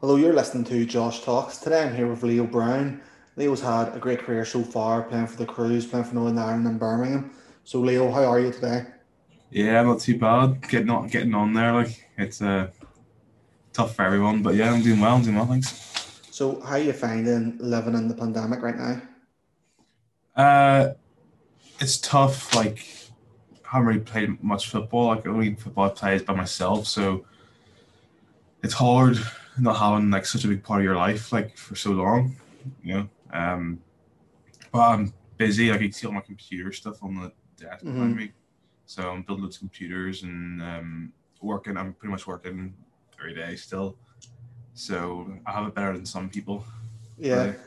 Hello, you're listening to Josh Talks. Today I'm here with Leo Brown. Leo's had a great career so far, playing for the Crues, playing for Northern Ireland and Birmingham. So, Leo, how are you today? Yeah, not too bad. Getting on, getting on there. Like it's uh, tough for everyone, but yeah, I'm doing well. I'm doing well, thanks. So, how are you finding living in the pandemic right now? Uh, it's tough. Like, I haven't really played much football. Like, only football I play is by myself, so it's hard not having like such a big part of your life like for so long. You know, um, but I'm busy. Like, I can see all my computer stuff on the desk behind Mhm. me, so I'm building loads of computers and um, working. I'm pretty much working every day still. So I have it better than some people. Yeah. Right.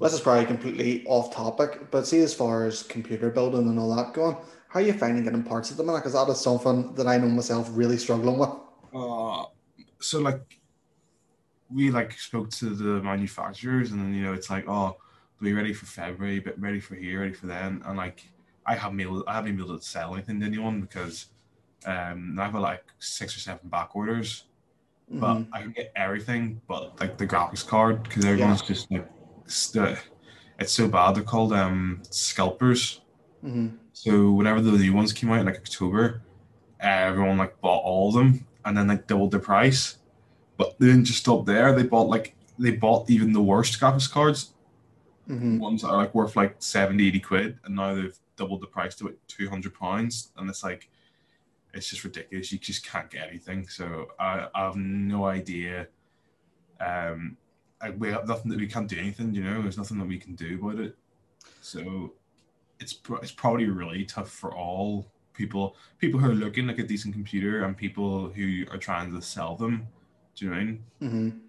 This is probably completely off topic, but see, as far as computer building and all that going, how are you finding getting parts at the minute? Because that is something that I know myself really struggling with. Uh, so like we like spoke to the manufacturers and then you know it's like oh be ready for February but ready for here ready for then and like I haven't been able, I haven't been able to sell anything to anyone because um I've got like six or seven back orders but Mhm. I can get everything but like the graphics card because everyone's just like st- it's so bad they're called um scalpers Mhm. so whenever the new ones came out like October, everyone like bought all of them and then like doubled the price. But they didn't just stop there. They bought like they bought even the worst graphics cards, Mhm. ones that are like worth like 70, 80 quid, and now they've doubled the price to like two hundred pounds. And it's like it's just ridiculous. You just can't get anything. So I, I have no idea. Um I, we have nothing that we can't do anything, you know, there's nothing that we can do about it. So it's it's probably really tough for all people people who are looking like a decent computer and people who are trying to sell them. Do you know what I mean? Mhm.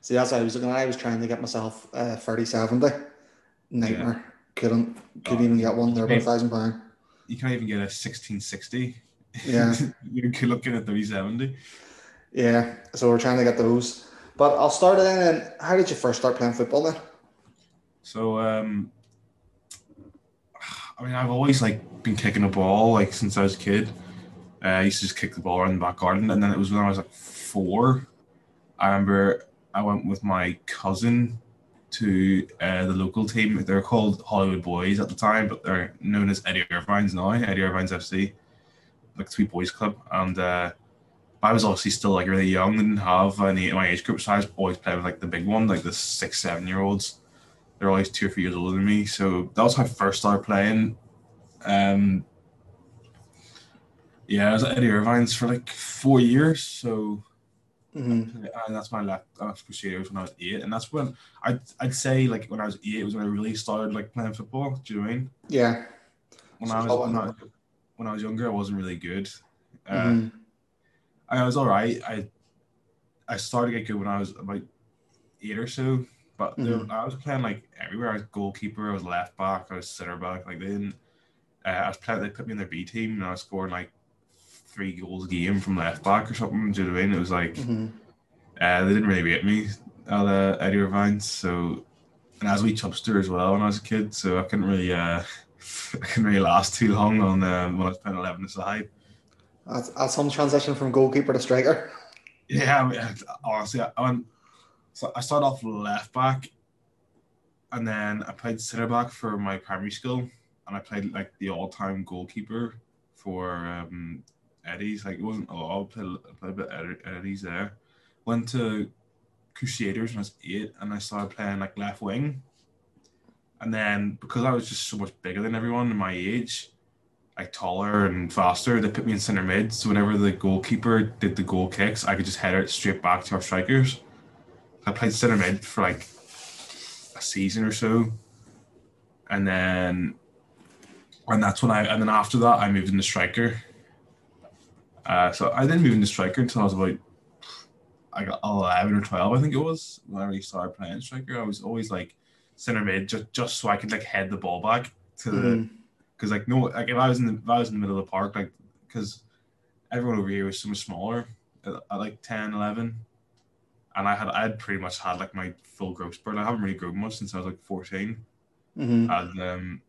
See, that's what I was looking at. I was trying to get myself a 3070. Nightmare. Couldn't, couldn't Oh, even get one there for a thousand pound. You can't even get a 1660. Yeah. You're looking at 3070. Yeah, so we're trying to get those. But I'll start it then. How did you first start playing football then? So um I mean I've always like been kicking a ball like since I was a kid. Uh, I used to just kick the ball around the back garden and then it was when I was like four. I remember I went with my cousin to uh, the local team. They're called Holywood Boys at the time, but they're known as Eddie Irvine's now, Eddie Irvine's FC, like three boys club. And uh, I was obviously still like really young, didn't have any my age group, so I was always playing with like the big one, like the six, seven year olds. They're always two or three years older than me, so that was how I first started playing. Um, yeah, I was at Eddie Irvine's for like four years, so hmm and that's my left left Crusaders when I was eight, and that's when I'd I'd say like when I was eight was when I really started like playing football. Do you know what I mean? Yeah. When I was when I, when I was younger, I wasn't really good. Uh, Mhm. I was all right. I I started to get good when I was about eight or so, but there- Mhm. I was playing like everywhere. I was goalkeeper, I was left back, I was center back. Like they didn't. Uh, I was playing. They put me in their B team, and I was scoring like three goals a game from left back or something. Do you know what I mean? It was like. Mhm. Uh, they didn't really rate me at uh, Eddie Irvine's, so and I was a wee chubster as well when I was a kid, so I couldn't really uh, I couldn't really last too long on uh, when I was playing eleven aside. That's, that's some transition from goalkeeper to striker. Yeah, I mean, honestly, I went. So I started off left back, and then I played centre back for my primary school, and I played like the all-time goalkeeper for um, Eddie's. Like it wasn't a lot. Played, played a bit Eddie- Eddie's there. Went to Crusaders when I was eight, and I started playing like left wing. And then because I was just so much bigger than everyone in my age, like taller and faster, they put me in centre mid. So whenever the goalkeeper did the goal kicks, I could just head it straight back to our strikers. I played centre mid for like a season or so, and then and that's when I and then after that I moved into striker. Uh, so I didn't move into striker until I was about I got eleven or twelve, I think it was when I really started playing striker. I was always like centre mid just just so I could like head the ball back to the because like no like if I was in the if I was in the middle of the park like because everyone over here was so much smaller at, at like 10 11 and I had I had pretty much had like my full growth spurt I haven't really grown much since I was like 14 Mhm. and um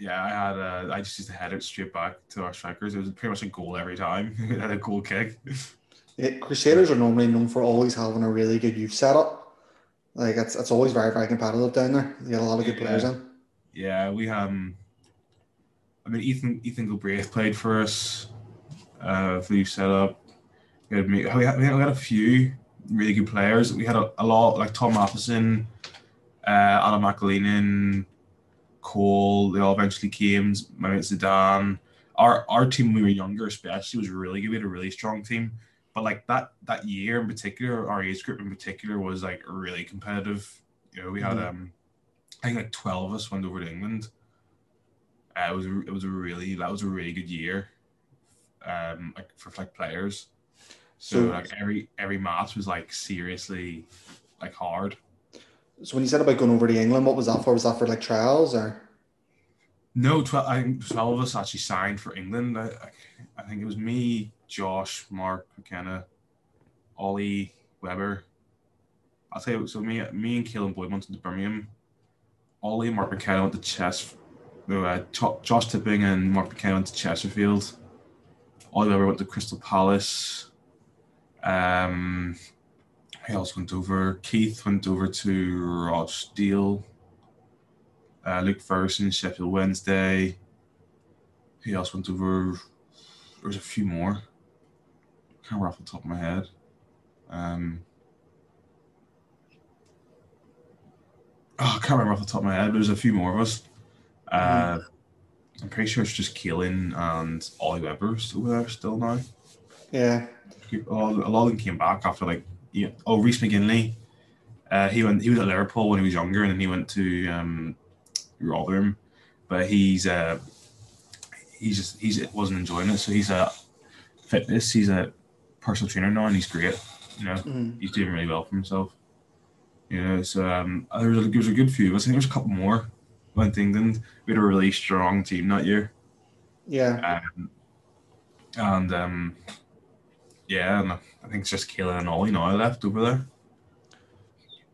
yeah I had uh, I just used to head it straight back to our strikers it was pretty much a goal every time I had a goal kick Yeah, Crusaders are normally known for always having a really good youth setup. Like it's it's always very very competitive down there. You get a lot of good Yeah. players in. Yeah, we um, I mean Ethan Ethan Galbraith played for us. Uh, for the youth setup. We had, we had we had a few really good players. We had a, a lot like Tom Matheson, uh, Adam McAleenan, Cole. They all eventually came. My mate Zidane. Our our team when we were younger, especially, was really good. We had a really strong team. But like that that year in particular, our age group in particular was like really competitive. You know, we had Mhm. um, I think like twelve of us went over to England. Uh, it was it was a really that was a really good year, um, like for like players. So, So- like every every match was like seriously like hard. So when you said about going over to England, what was that for? Was that for like trials or? No, 12, I think 12 of us actually signed for England. I, I, I think it was me, Josh, Mark McKenna, Ollie, Weber. I'll tell you, so me, me and Keelan Boyd went to Birmingham. Ollie Mark McKenna went to Chess. No, uh, Josh Tipping and Mark McKenna went to Chesterfield. Ollie Weber went to Crystal Palace. Um, who else went over? Keith went over to Rochdale uh, Luke Ferguson, Sheffield Wednesday. Who else went over? There was a few more. Can't remember off the top of my head. Um, oh, I can't remember off the top of my head. There's a few more of us. Uh, I'm pretty sure it's just Keelan and Ollie Weber's over there still now. Yeah. A lot, a lot of them came back after like yeah. Oh, Reese McGinley. Uh, he went. He was at Liverpool when he was younger, and then he went to um, Rotherham. But he's uh, he's just he's wasn't enjoying it. So he's a fitness. He's a personal trainer now, and he's great. You know, Mhm. he's doing really well for himself. You know, so um, there was a, there was a good few. I think there was a couple more went to England. We had a really strong team that year. Yeah. Um, and um, yeah, and I think it's just Keelan and Ollie now left over there.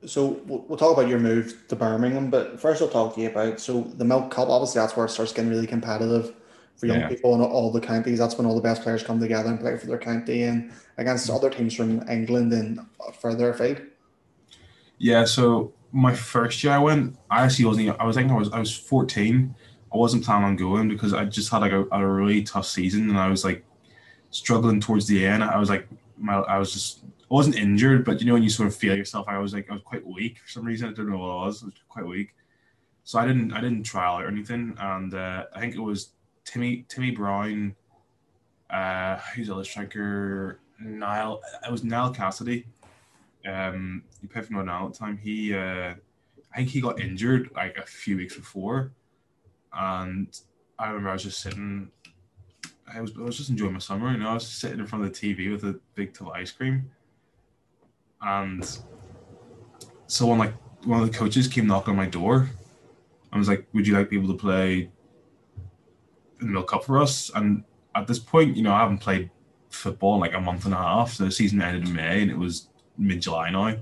So we'll, we'll talk about your move to Birmingham, but first I'll talk to you about so the Milk Cup. Obviously, that's where it starts getting really competitive for young Yeah. people in all the counties. That's when all the best players come together and play for their county and against other teams from England and further afield. Yeah, so my first year I went, I actually wasn't. I was thinking I was I was fourteen. I wasn't planning on going because I just had like a, a really tough season and I was like struggling towards the end. I was like my I was just I wasn't injured, but you know when you sort of feel yourself, I was like I was quite weak for some reason. I don't know what it was. I was quite weak, so I didn't I didn't trial or anything. And uh, I think it was Timmy Timmy Brown. Uh, who's the other striker? Niall. It was Niall Cassidy. Um, he played for Northern Ireland at the time. He, uh, I think he got injured like a few weeks before, and I remember I was just sitting. I was I was just enjoying my summer. You know, I was sitting in front of the TV with a big tub of ice cream, and someone like one of the coaches came knocking on my door. I was like, "Would you like people to play in the Milk Cup for us?" And at this point, you know, I haven't played football in like a month and a half. So the season ended in May, and it was mid July now.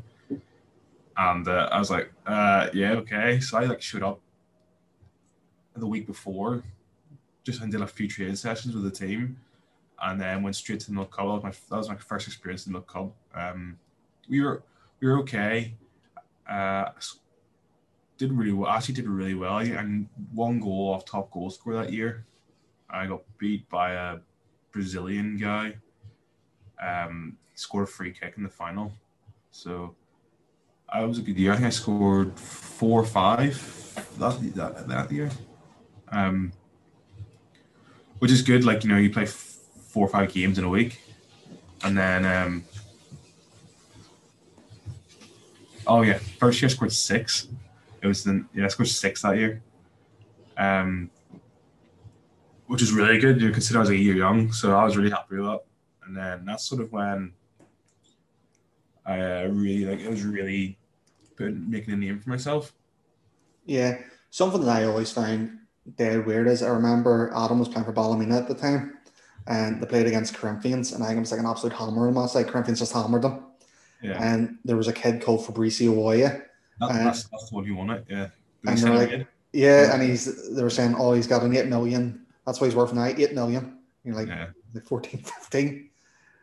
And uh, I was like, uh, "Yeah, okay." So I like showed up the week before, just did a few training sessions with the team, and then went straight to the Milk Cup. That was my that was my first experience in the Milk Cup. Um, we were we were okay. Uh, did really well. Actually, did really well. And one goal off top goal scorer that year. I got beat by a Brazilian guy. Um, scored a free kick in the final. So, I was a good year. I think I scored four or five that that, that year. Um, which is good. Like you know, you play f- four or five games in a week, and then um, oh yeah, first year scored six. It was then yeah, I scored six that year. Um, which is really good. You consider I was a year young, so I was really happy with that. And then that's sort of when I uh, really like it was really putting, making a name for myself. Yeah. Something that I always found dead weird is I remember Adam was playing for Ballymena at the time and they played against Corinthians and I think it was like an absolute hammer on last night. Corinthians just hammered them. Yeah, And there was a kid called Fabrizio Oya. that, uh, that's, that's the one won it. Yeah, Did and they're like-? Yeah, and he's they were saying, oh, he's got an eight million. That's what he's worth now, eight million. And you're like, yeah, like 14, 15.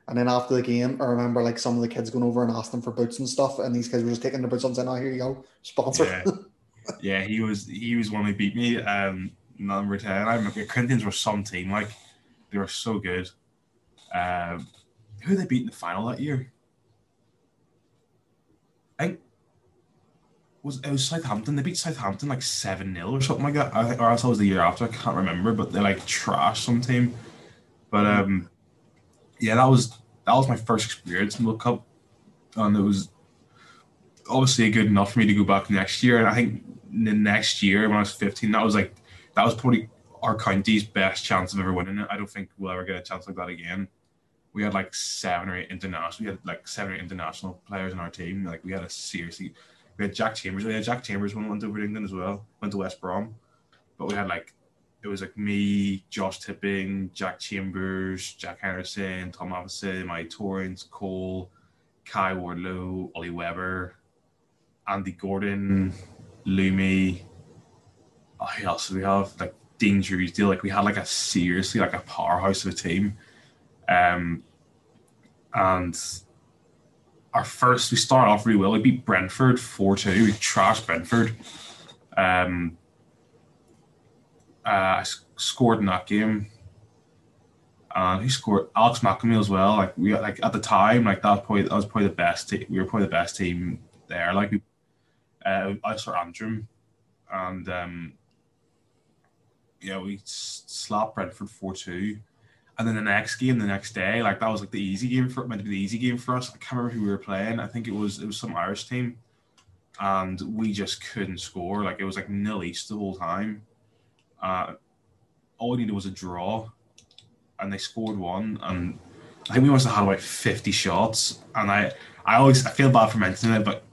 And then after the game, I remember like some of the kids going over and asking for boots and stuff, and these kids were just taking the boots and saying, "Oh, here you go, sponsor." Yeah, yeah he was he was one who beat me. Um, number ten. I remember Corinthians were some team like they were so good. Um, who they beat in the final that year? I was it was Southampton. They beat Southampton like seven 0 or something like that. I think, or else it was the year after. I can't remember, but they like trashed some team. But um, yeah, that was that was my first experience in the World Cup, and it was obviously good enough for me to go back next year. And I think the next year when I was fifteen, that was like that was probably our county's best chance of ever winning it. I don't think we'll ever get a chance like that again. We had like seven or eight international. We had like seven or eight international players in our team. Like we had a seriously, we had Jack Chambers. We had Jack Chambers when went over to England as well. Went to West Brom, but we had like it was like me, Josh Tipping, Jack Chambers, Jack Henderson, Tom Matheson, Mike Torrance, Cole, Kai Wardlow, Ollie Weber, Andy Gordon, Lumi. Oh, who else do we have? Like Dean Drewsdale. Like we had like a seriously like a powerhouse of a team. Um, and our first, we start off really well. We beat Brentford 4 2. We trashed Brentford. Um, uh, I scored in that game. And he scored Alex McAmey as well. Like we like at the time, like that was probably that was probably the best. Te- we were probably the best team there. Like we, uh, I saw Antrim, and um, yeah, we slapped Brentford four two. And then the next game, the next day, like that was like the easy game for meant to be the easy game for us. I can't remember who we were playing. I think it was it was some Irish team, and we just couldn't score. Like it was like nil each the whole time. Uh, all we needed was a draw, and they scored one. And I think we must have had like fifty shots. And I I always I feel bad for mentioning it, but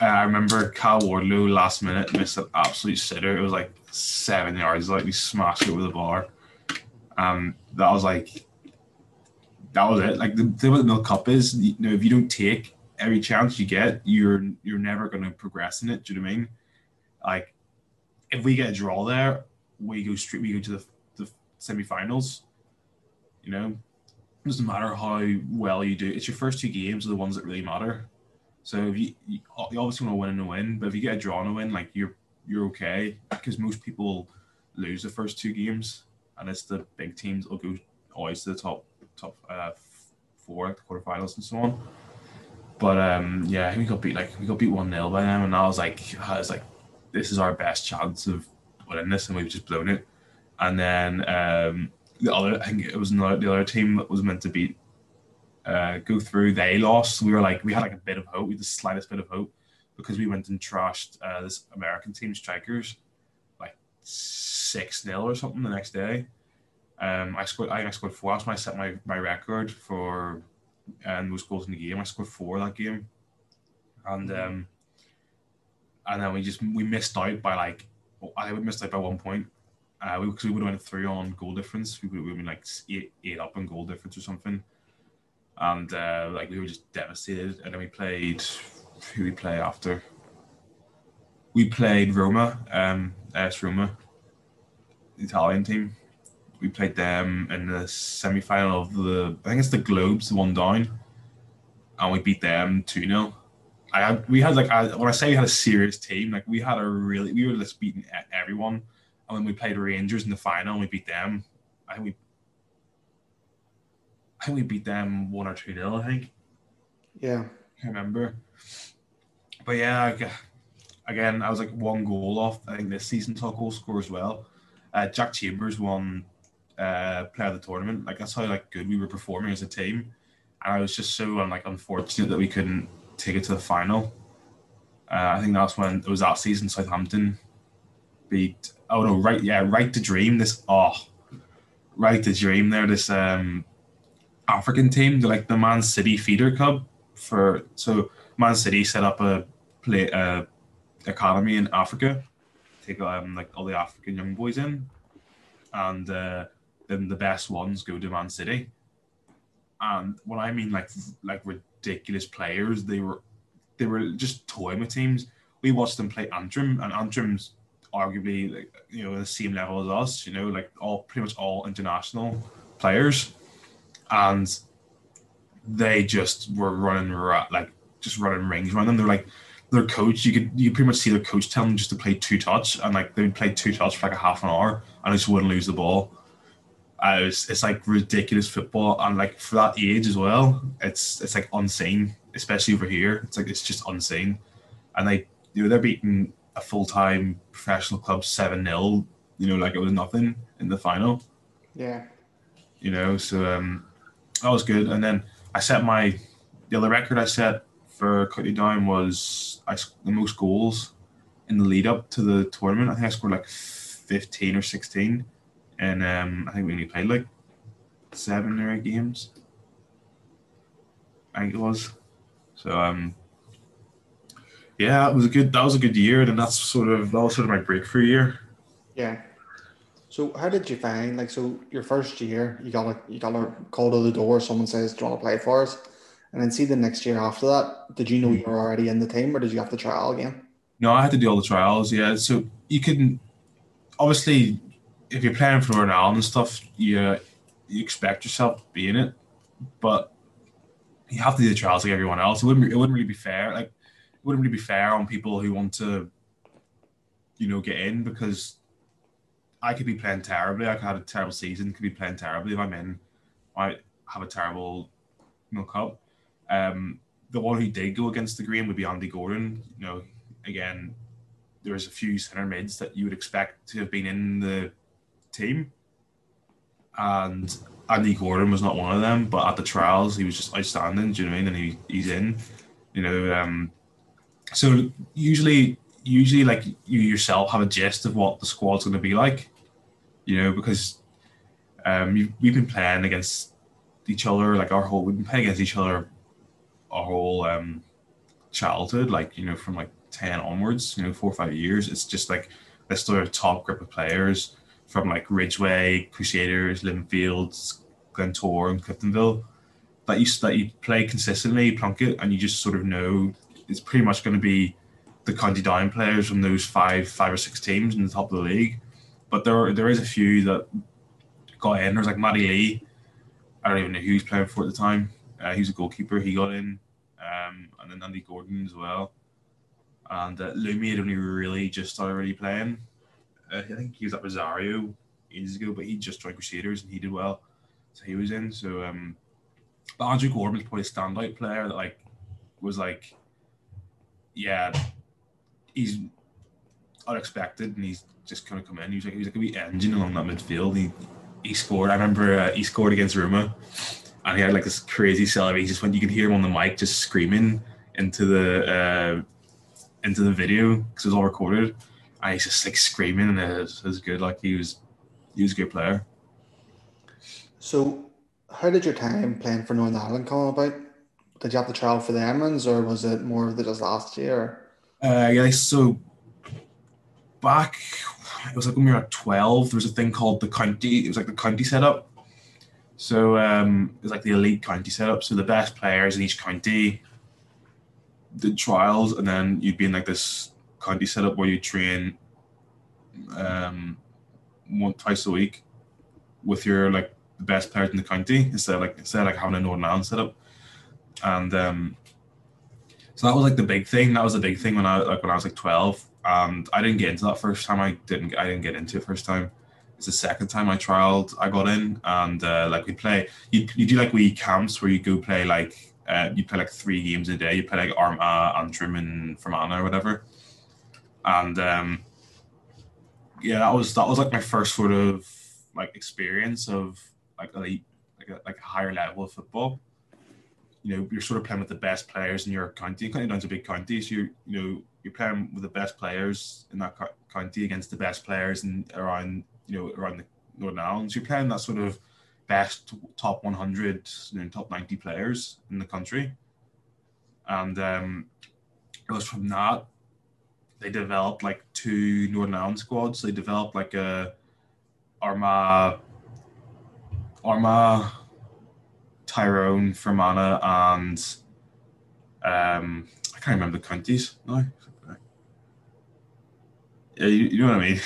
I remember Kyle Wardlow last minute missed an absolute sitter. It was like seven yards. Like we smashed it with the bar. Um, that was like that was it. Like the thing with the Milk Cup is, you know, if you don't take every chance you get, you're you're never going to progress in it. Do you know what I mean? Like, if we get a draw there, we go straight. We go to the, the semi-finals. You know, it doesn't matter how well you do. It's your first two games are the ones that really matter. So if you, you, obviously want to win and a win, but if you get a draw and a win, like you're you're okay because most people lose the first two games and it's the big teams will go always to the top top uh, four, the quarterfinals and so on. But um, yeah, we got beat like we got beat one 0 by them, and I was like, I was like, this is our best chance of winning this, and we've just blown it. And then um, the other, I think it was not the other team that was meant to beat uh, go through. They lost. We were like, we had like a bit of hope. We had the slightest bit of hope because we went and trashed uh, this American team strikers like six 0 or something the next day. Um, I scored. I, I scored four. That's when I set my, my record for and uh, most goals in the game. I scored four that game, and um, and then we just we missed out by like I think we missed out by one point. Uh, because we, we would have went three on goal difference. We would have been like eight, eight up on goal difference or something, and uh, like we were just devastated. And then we played. Who we play after? We played Roma. Um, AS Roma Italian team. We played them in the semi final of the, I think it's the Globes, the one down, and we beat them 2 0. I had, we had like, a, when I say we had a serious team, like we had a really, we were just beating everyone. And when we played Rangers in the final we beat them, I think we, I think we beat them 1 or 2 nil. I think. Yeah. I remember. But yeah, again, I was like one goal off. I think this season top goal score as well. Uh, Jack Chambers won uh, player of the tournament. Like that's how like good we were performing as a team, and I was just so um, like unfortunate that we couldn't take it to the final. Uh, I think that's when it was that season Southampton beat. Oh no, right, yeah, Right to Dream. This oh, Right to Dream. There, this um African team, like the Man City feeder club for. So Man City set up a play uh, academy in Africa take um, like all the African young boys in, and uh, then the best ones go to Man City. And when I mean like like ridiculous players, they were they were just toying with teams. We watched them play Antrim, and Antrim's arguably like, you know the same level as us. You know, like all pretty much all international players, and they just were running like just running rings around them. They're like their coach. You could you could pretty much see their coach telling them just to play two touch, and like they would play two touch for like a half an hour, and they just wouldn't lose the ball. Uh, it's, it's like ridiculous football, and like for that age as well, it's it's like unseen, especially over here. It's like it's just unseen, and they you know they're beating a full time professional club seven 0 You know, like it was nothing in the final. Yeah. You know, so um, that was good, and then I set my the other record I set for County Down was I the most goals in the lead up to the tournament. I think I scored like fifteen or sixteen, and um, I think we only played like seven or eight games. I think it was. So um, yeah, it was a good. That was a good year, and that's sort of that was sort of my breakthrough year. Yeah. So how did you find like so your first year you got a you got a call to the door, someone says, Do you want to play for us? And then see the next year after that, did you know you were already in the team or did you have to trial again? No, I had to do all the trials, yeah. So you can obviously if you're playing for Ronaldo and stuff, you you expect yourself to be in it, but you have to do the trials like everyone else. It wouldn't it wouldn't really be fair. Like it wouldn't really be fair on people who want to, you know, get in because I could be playing terribly. I could have a terrible season. Could be playing terribly if I'm in. I have a terrible, you know, cup. Um, the one who did go against the green would be Andy Gordon. You know, again, there's a few centre mids that you would expect to have been in the team, and Andy Gordon was not one of them. But at the trials, he was just outstanding. Do you know what I mean? And he, he's in. You know, um, so usually, usually like you yourself have a gist of what the squad's going to be like. You know, because um, we've been playing against each other like our whole we've been playing against each other our whole um, childhood, like you know, from like ten onwards, you know, four or five years. It's just like this sort of top group of players from like Ridgeway, Crusaders, Linfields, Glentoran, and Cliftonville that you that you play consistently, Plunkett, and you just sort of know it's pretty much going to be the county down players from those five five or six teams in the top of the league. But there there is a few that got in. There's like Matty Lee. I don't even know who he's playing for at the time. Uh, he was a goalkeeper. He got in, um, and then Andy Gordon as well. And uh, Lumi had only really just started really playing. Uh, I think he was at Rosario ages ago, but he just joined Crusaders and he did well, so he was in. So, um, but Andrew Gordon was probably a standout player that like was like, yeah, he's unexpected and he's just kind of come in. He was like he was like a wee engine along that midfield. He he scored. I remember uh, he scored against Roma and he had like this crazy celebration. He Just when you could hear him on the mic, just screaming into the uh, into the video because it was all recorded, and he's just like screaming, and it was, it was good. Like he was, he was a good player. So, how did your time playing for Northern Ireland come about? Did you have to trial for the Emirates, or was it more of the just last year? Uh, yeah, so back, it was like when we were at twelve. There was a thing called the county. It was like the county setup so um, it's like the elite county setup. So the best players in each county did trials, and then you'd be in like this county setup where you train um, one twice a week with your like the best players in the county instead of like instead of like having a Northern Ireland setup. And um, so that was like the big thing. That was the big thing when I like when I was like twelve, and I didn't get into that first time. I didn't I didn't get into it first time it's the second time I trialed. I got in, and uh, like we play. You, you do like we camps where you go play like uh, you play like three games a day. You play like Armagh, Antrim, and Fermanagh or whatever. And um, yeah, that was that was like my first sort of like experience of like elite, like a, like a higher level of football. You know, you're sort of playing with the best players in your county. County down to big county, so you're you know you're playing with the best players in that county against the best players and around you know, around the Northern Ireland. So you're playing that sort of best top 100, you know, top 90 players in the country. And um, it was from that they developed like two Northern Ireland squads. They developed like a Armagh, Armagh, Tyrone, Fermanagh, and um, I can't remember the counties now. Yeah, you, you know what I mean.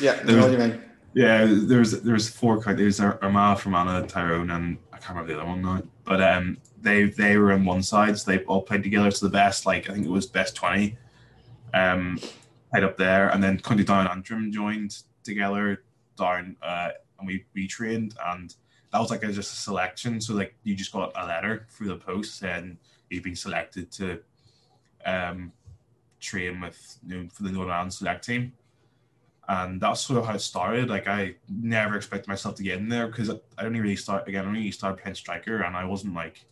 yeah, what you mean. Yeah, there's there's four there's Armagh, Fermanagh, Tyrone, and I can't remember the other one now. But um, they they were on one side, so they all played together to the best. Like I think it was best twenty, um, played up there, and then County Down and Antrim joined together down, uh, and we we trained, and that was like a, just a selection. So like you just got a letter through the post saying you've been selected to um, train with you know, for the Northern Ireland select team and that's sort of how it started. Like I never expected myself to get in there because I only really start again. I only started playing striker, and I wasn't like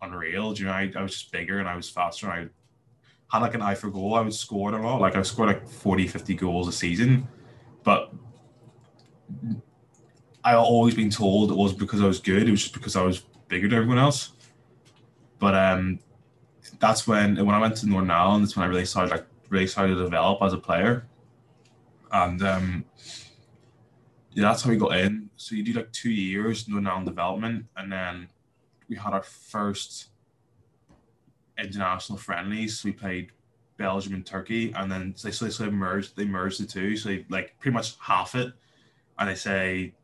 unreal. You know, I, I was just bigger and I was faster. And I had like an eye for goal. I would score a lot. Like I scored like 40, 50 goals a season, but I always been told it was because I was good. It was just because I was bigger than everyone else. But um, that's when when I went to Northern Ireland. That's when I really started like really started to develop as a player and um, yeah, that's how we got in. So you do like two years Northern Ireland development, and then we had our first international friendlies. We played Belgium and Turkey, and then they so they sort of merged. They merged the two, so they, like pretty much half it, and they say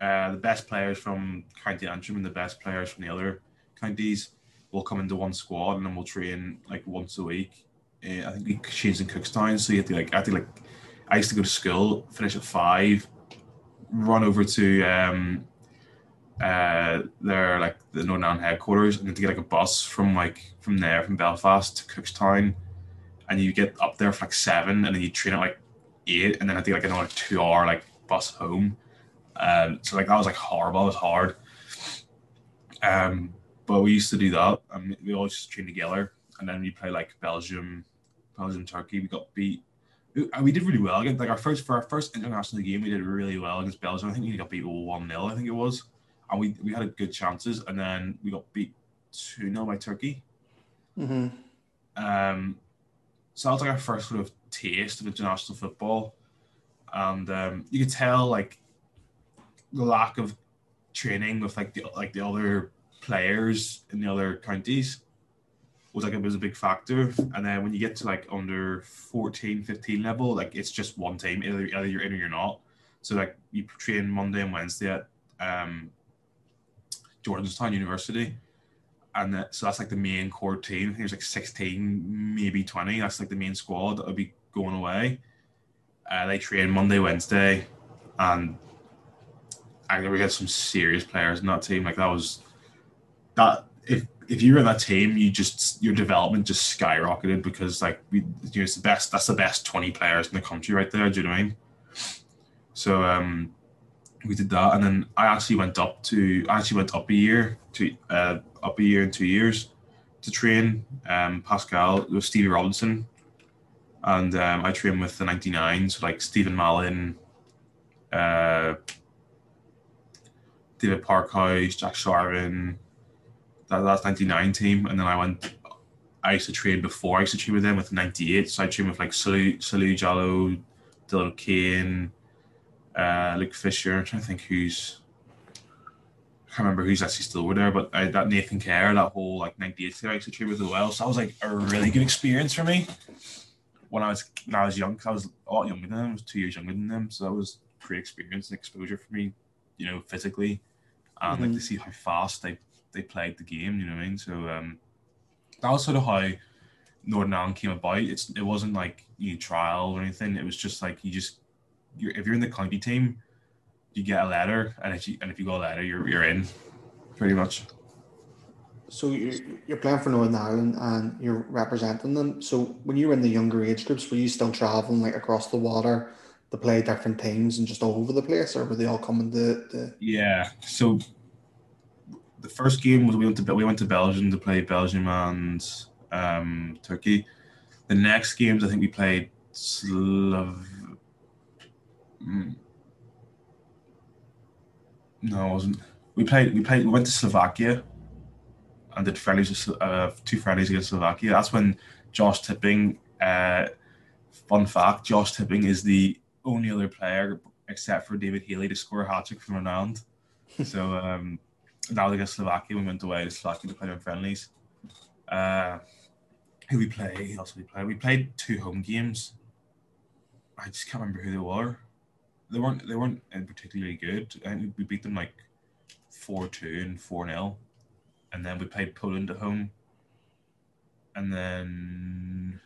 uh, the best players from County Antrim and the best players from the other counties will come into one squad, and then we'll train like once a week uh, I think we changed in Cookstown, so you had to like I had to like I used to go to school, finish at five, run over to um uh their like the Northern headquarters and then to get like a bus from like from there from Belfast to Cookstown and you get up there for like seven and then you train at like eight and then I think like another two hour like bus home. Um so like that was like horrible, it was hard. Um but we used to do that and we all just train together and then we play like Belgium, Belgium, Turkey. We got beat. We did really well against like our first for our first international game. We did really well against Belgium. I think we got beat one 0 I think it was, and we we had good chances, and then we got beat two 0 by Turkey. Mm-hmm. Um, so that was like our first sort of taste of international football, and um, you could tell like the lack of training with like the like the other players in the other counties was like it was a big factor. And then when you get to like under 14, 15 level, like it's just one team. Either, either you're in or you're not. So like you train Monday and Wednesday at um, Jordanstown University. And that, so that's like the main core team. There's like 16, maybe 20. That's like the main squad that will be going away. Uh, they train Monday, Wednesday, and I think we had some serious players in that team. Like that was that if if you were in that team, you just your development just skyrocketed because like we, you know, it's the best. That's the best twenty players in the country right there. Do you know what I mean? So um, we did that, and then I actually went up to I actually went up a year to uh, up a year and two years to train um, Pascal with Stevie Robinson, and um, I trained with the '99, so like Stephen Mallon, uh, David Parkhouse, Jack Sharvin that that's 99 team, and then I went. I used to train before. I used to train with them with 98. So I trained with like Salou, Salou Jallow, Dylan Kane, uh, Luke Fisher. I'm trying to think who's. I can't remember who's actually still over there, but I, that Nathan Kerr, that whole like 98 team I used to train with as well. So that was like a really good experience for me when I was when I was young. Cause I was a lot younger than them. I was two years younger than them, so that was great experience and exposure for me, you know, physically, and mm-hmm. like to see how fast they they played the game. You know what I mean? So um, that was sort of how Northern Ireland came about. It's it wasn't like you trial or anything. It was just like you just you're if you're in the county team, you get a letter, and if you and if you got a letter, you're you're in, pretty much. So you're, you're playing for Northern Ireland and you're representing them. So when you were in the younger age groups, were you still traveling like across the water to play different teams and just all over the place, or were they all coming to? to... Yeah. So the first game was we went to we went to Belgium to play Belgium and um, Turkey. The next games I think we played Slav. Mm. No, it wasn't. We played. We played. We went to Slovakia and did friendlies. Uh, two friendlies against Slovakia. That's when Josh Tipping. Uh, fun fact: Josh Tipping is the only other player except for David Healy to score a hat trick from Renowned. so um, now against Slovakia, we went away to Slovakia to play their friendlies. Uh, who we play? Who else we play? We played two home games. I just can't remember who they were. They weren't. They weren't particularly good. Think we beat them like four two and four 0 and then we played Poland at home, and then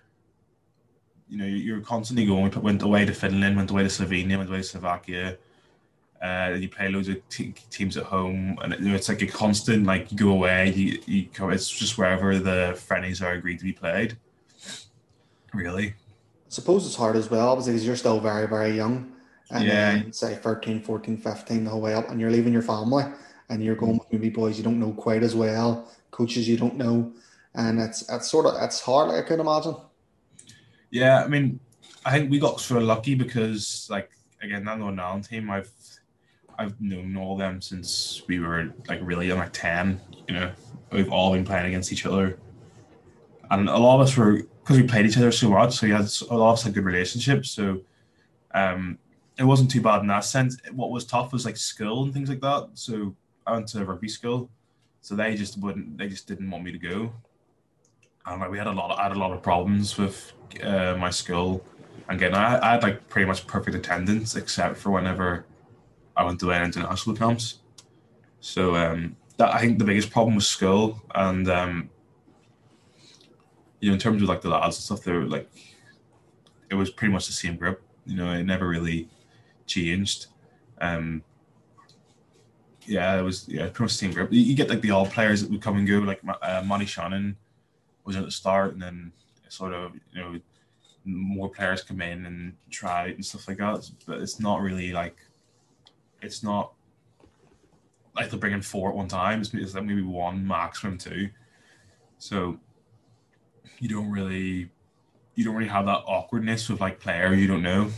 you know you're constantly going. We went away to Finland, went away to Slovenia, went away to Slovakia. Uh, you play loads of te- teams at home, and you know, it's like a constant. Like you go away, you, you go, it's just wherever the friendlies are agreed to be played. Really, I suppose it's hard as well, obviously, because you're still very, very young. And Yeah. then, say 13, 14, 15, the whole way up, and you're leaving your family and you're going with maybe boys you don't know quite as well, coaches you don't know. And it's it's sort of it's hard, I can imagine. Yeah, I mean, I think we got sort of lucky because, like, again, that Northern Ireland team, I've I've known all of them since we were like really young, like ten. You know, we've all been playing against each other, and a lot of us were because we played each other so much. So we had a lot of us had good relationships. So, um, it wasn't too bad in that sense. What was tough was like school and things like that. So I went to rugby school, so they just wouldn't. They just didn't want me to go. And like we had a lot, of, I had a lot of problems with uh, my school, and getting. I, I had like pretty much perfect attendance except for whenever I went to international camps. So um, that I think the biggest problem was school, and um, you know, in terms of like the lads and stuff, they were like, it was pretty much the same group. You know, it never really changed. Um, yeah, it was yeah, pretty much the same group. You, you get like the old players that would come and go, like uh, Monty Shannon was at the start, and then sort of you know more players come in and try and stuff like that. But it's not really like it's not like they're bringing four at one time. It's, it's like maybe one maximum two. So you don't really you don't really have that awkwardness with like player you don't know,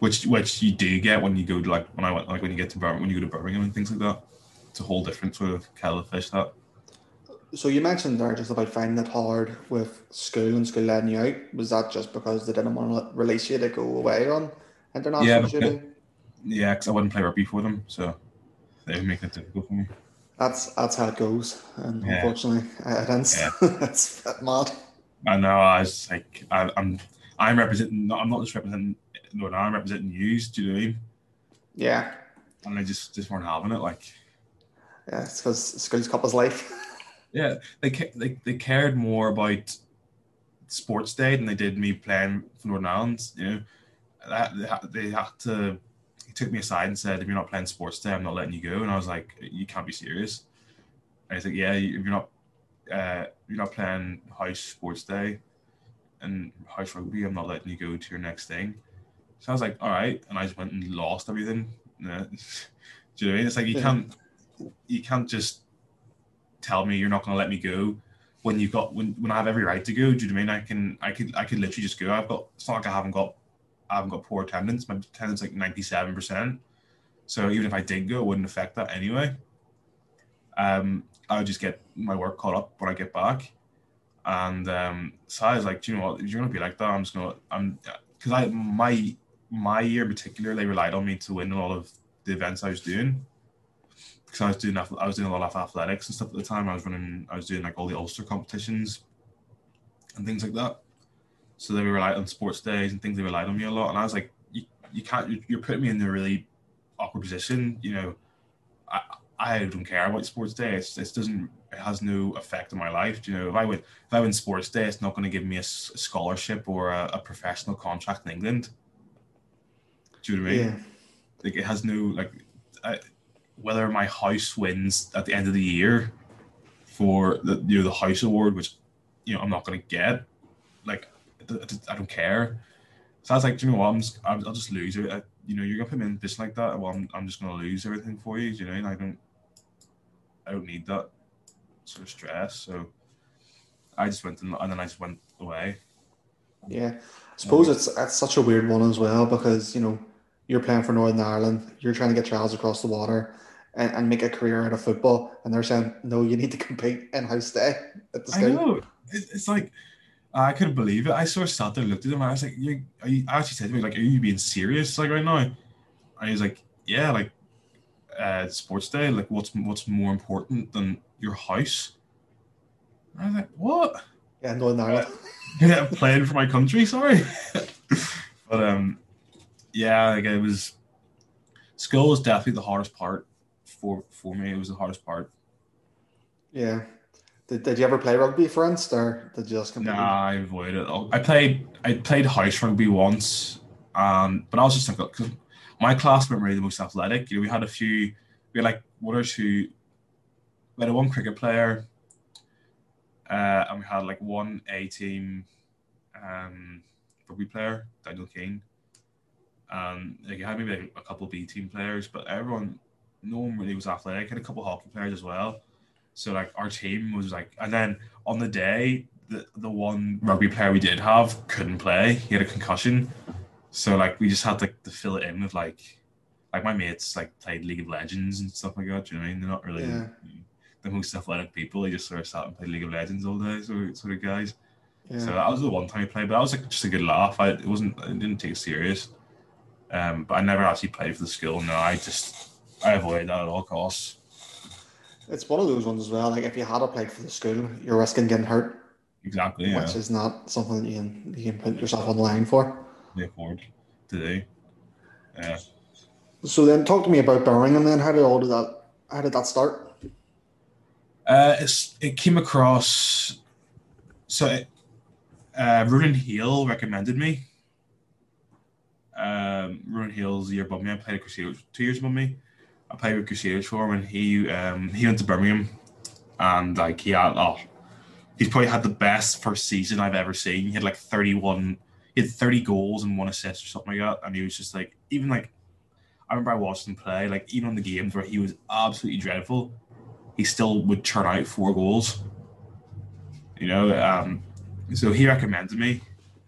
which which you do get when you go to like when I went like when you get to Bir- when you go to Birmingham and things like that. It's a whole different sort of kettle of fish. That So you mentioned there just about finding it hard with school and school letting you out. Was that just because they didn't want to release you to go away on international Yeah, duty? Yeah, because I wouldn't play rugby for them, so they would make it difficult for me. That's that's how it goes, and Yeah. unfortunately, it ends. Yeah. bit mad. I know. I was like, I, I'm, I'm representing. not- I'm not just representing Northern Ireland. I'm representing you. Do you know what I mean? Yeah, And I just, just weren't having it. Like, yeah. It's because school's cup is life. yeah, they, they, they cared more about sports day than they did me playing for Northern Ireland. You know, that they they had to. He took me aside and said, "If you're not playing sports day, I'm not letting you go." And I was like, "You can't be serious." And he's like, "Yeah, if you're not, uh, you're not playing house sports day and house rugby, I'm not letting you go to your next thing." So I was like, "All right," and I just went and lost everything. Yeah. Do you know what I mean? It's like you can't, you can't just tell me you're not going to let me go when you've got when, when I have every right to go. Do you know what I mean? I can I could I could literally just go. I've got it's not like I haven't got I haven't got poor attendance. My attendance is like ninety seven percent. So even if I did go, it wouldn't affect that anyway. Um, I would just get my work caught up when I get back. And um, so I was like, Do you know what? If you're gonna be like that, I'm just gonna I'm because I my my year in particular, they relied on me to win a lot of the events I was doing because I was doing I was doing a lot of athletics and stuff at the time. I was running, I was doing like all the Ulster competitions and things like that. So they relied on sports days and things. They relied on me a lot, and I was like, you, you can't. You're, putting me in a really awkward position. You know, I I don't care about sports day. It's, it doesn't. It has no effect on my life. You know, if I win if I win sports day, it's not going to give me a, scholarship or a, a professional contract in England. Do you know what I mean? Yeah, like it has no like I, whether my house wins at the end of the year for the you know the house award which you know i'm not going to get like I don't- I don't care so i was like do you know what i'm just i'll, just lose it I, you know you're gonna put me in a position like that well i'm, I'm just gonna lose everything for you you know and i don't i don't need that sort of stress so i just went and, and then i just went away yeah. I suppose um, it's it's such a weird one as well because you know you're playing for Northern Ireland, you're trying to get trials across the water and, and make a career out of football, and they're saying no, you need to compete in house day at the I school. know. It's like I couldn't believe it. I sort of sat there, looked at him, and I was like, "You?" Are you I actually said to me, "Like, are you being serious? Like right now?" And he was like, "Yeah, like, uh, sports day. Like, what's what's more important than your house?" And I was like, "What? Yeah, no, Ireland. yeah, I'm playing for my country. Sorry." but um, yeah, like it was. School was definitely the hardest part for for me. It was the hardest part. Yeah. Did, did you ever play rugby for instance, or did you just completely? Nah, I avoided it. I played I played house rugby once, um, but I was just like, because my class weren't really the most athletic. You know, we had a few, we had like one or two. We had a one cricket player, uh, and we had like one A team, um, rugby player, Daniel King. Um, like you had maybe like a couple B team players, but everyone, no one really was athletic. had a couple hockey players as well. So like our team was like, and then on the day, the the one rugby player we did have couldn't play. He had a concussion, so like we just had to, to fill it in with like, like my mates like played League of Legends and stuff like that. Do you know what I mean? They're not really Yeah. the most athletic people. They just sort of sat and played League of Legends all day, sort of, sort of guys. Yeah. So that was the one time I played, but that was like just a good laugh. I it wasn't I didn't take it serious. Um, but I never actually played for the school. No, I just I avoided that at all costs. It's one of those ones as well. Like if you had applied for the school, you're risking getting hurt, Exactly. Yeah. which is not something that you can you can put yourself on the line for. They afford to do. Yeah. So then, talk to me about Birmingham. Then, how did all of that? How did that start? Uh, it's, it came across. So, it, uh, Ronan Hale recommended me. Um, Ronan Hale's a year above me. I played at Crusaders two years above me. I played with Crusaders for him, and he um, he went to Birmingham, and like he had oh, he's probably had the best first season I've ever seen. He had like thirty one, he had thirty goals and one assist or something like that, and he was just like even like. I remember I watched him play, like even on the games where he was absolutely dreadful, he still would churn out four goals. You know, um, so he recommended me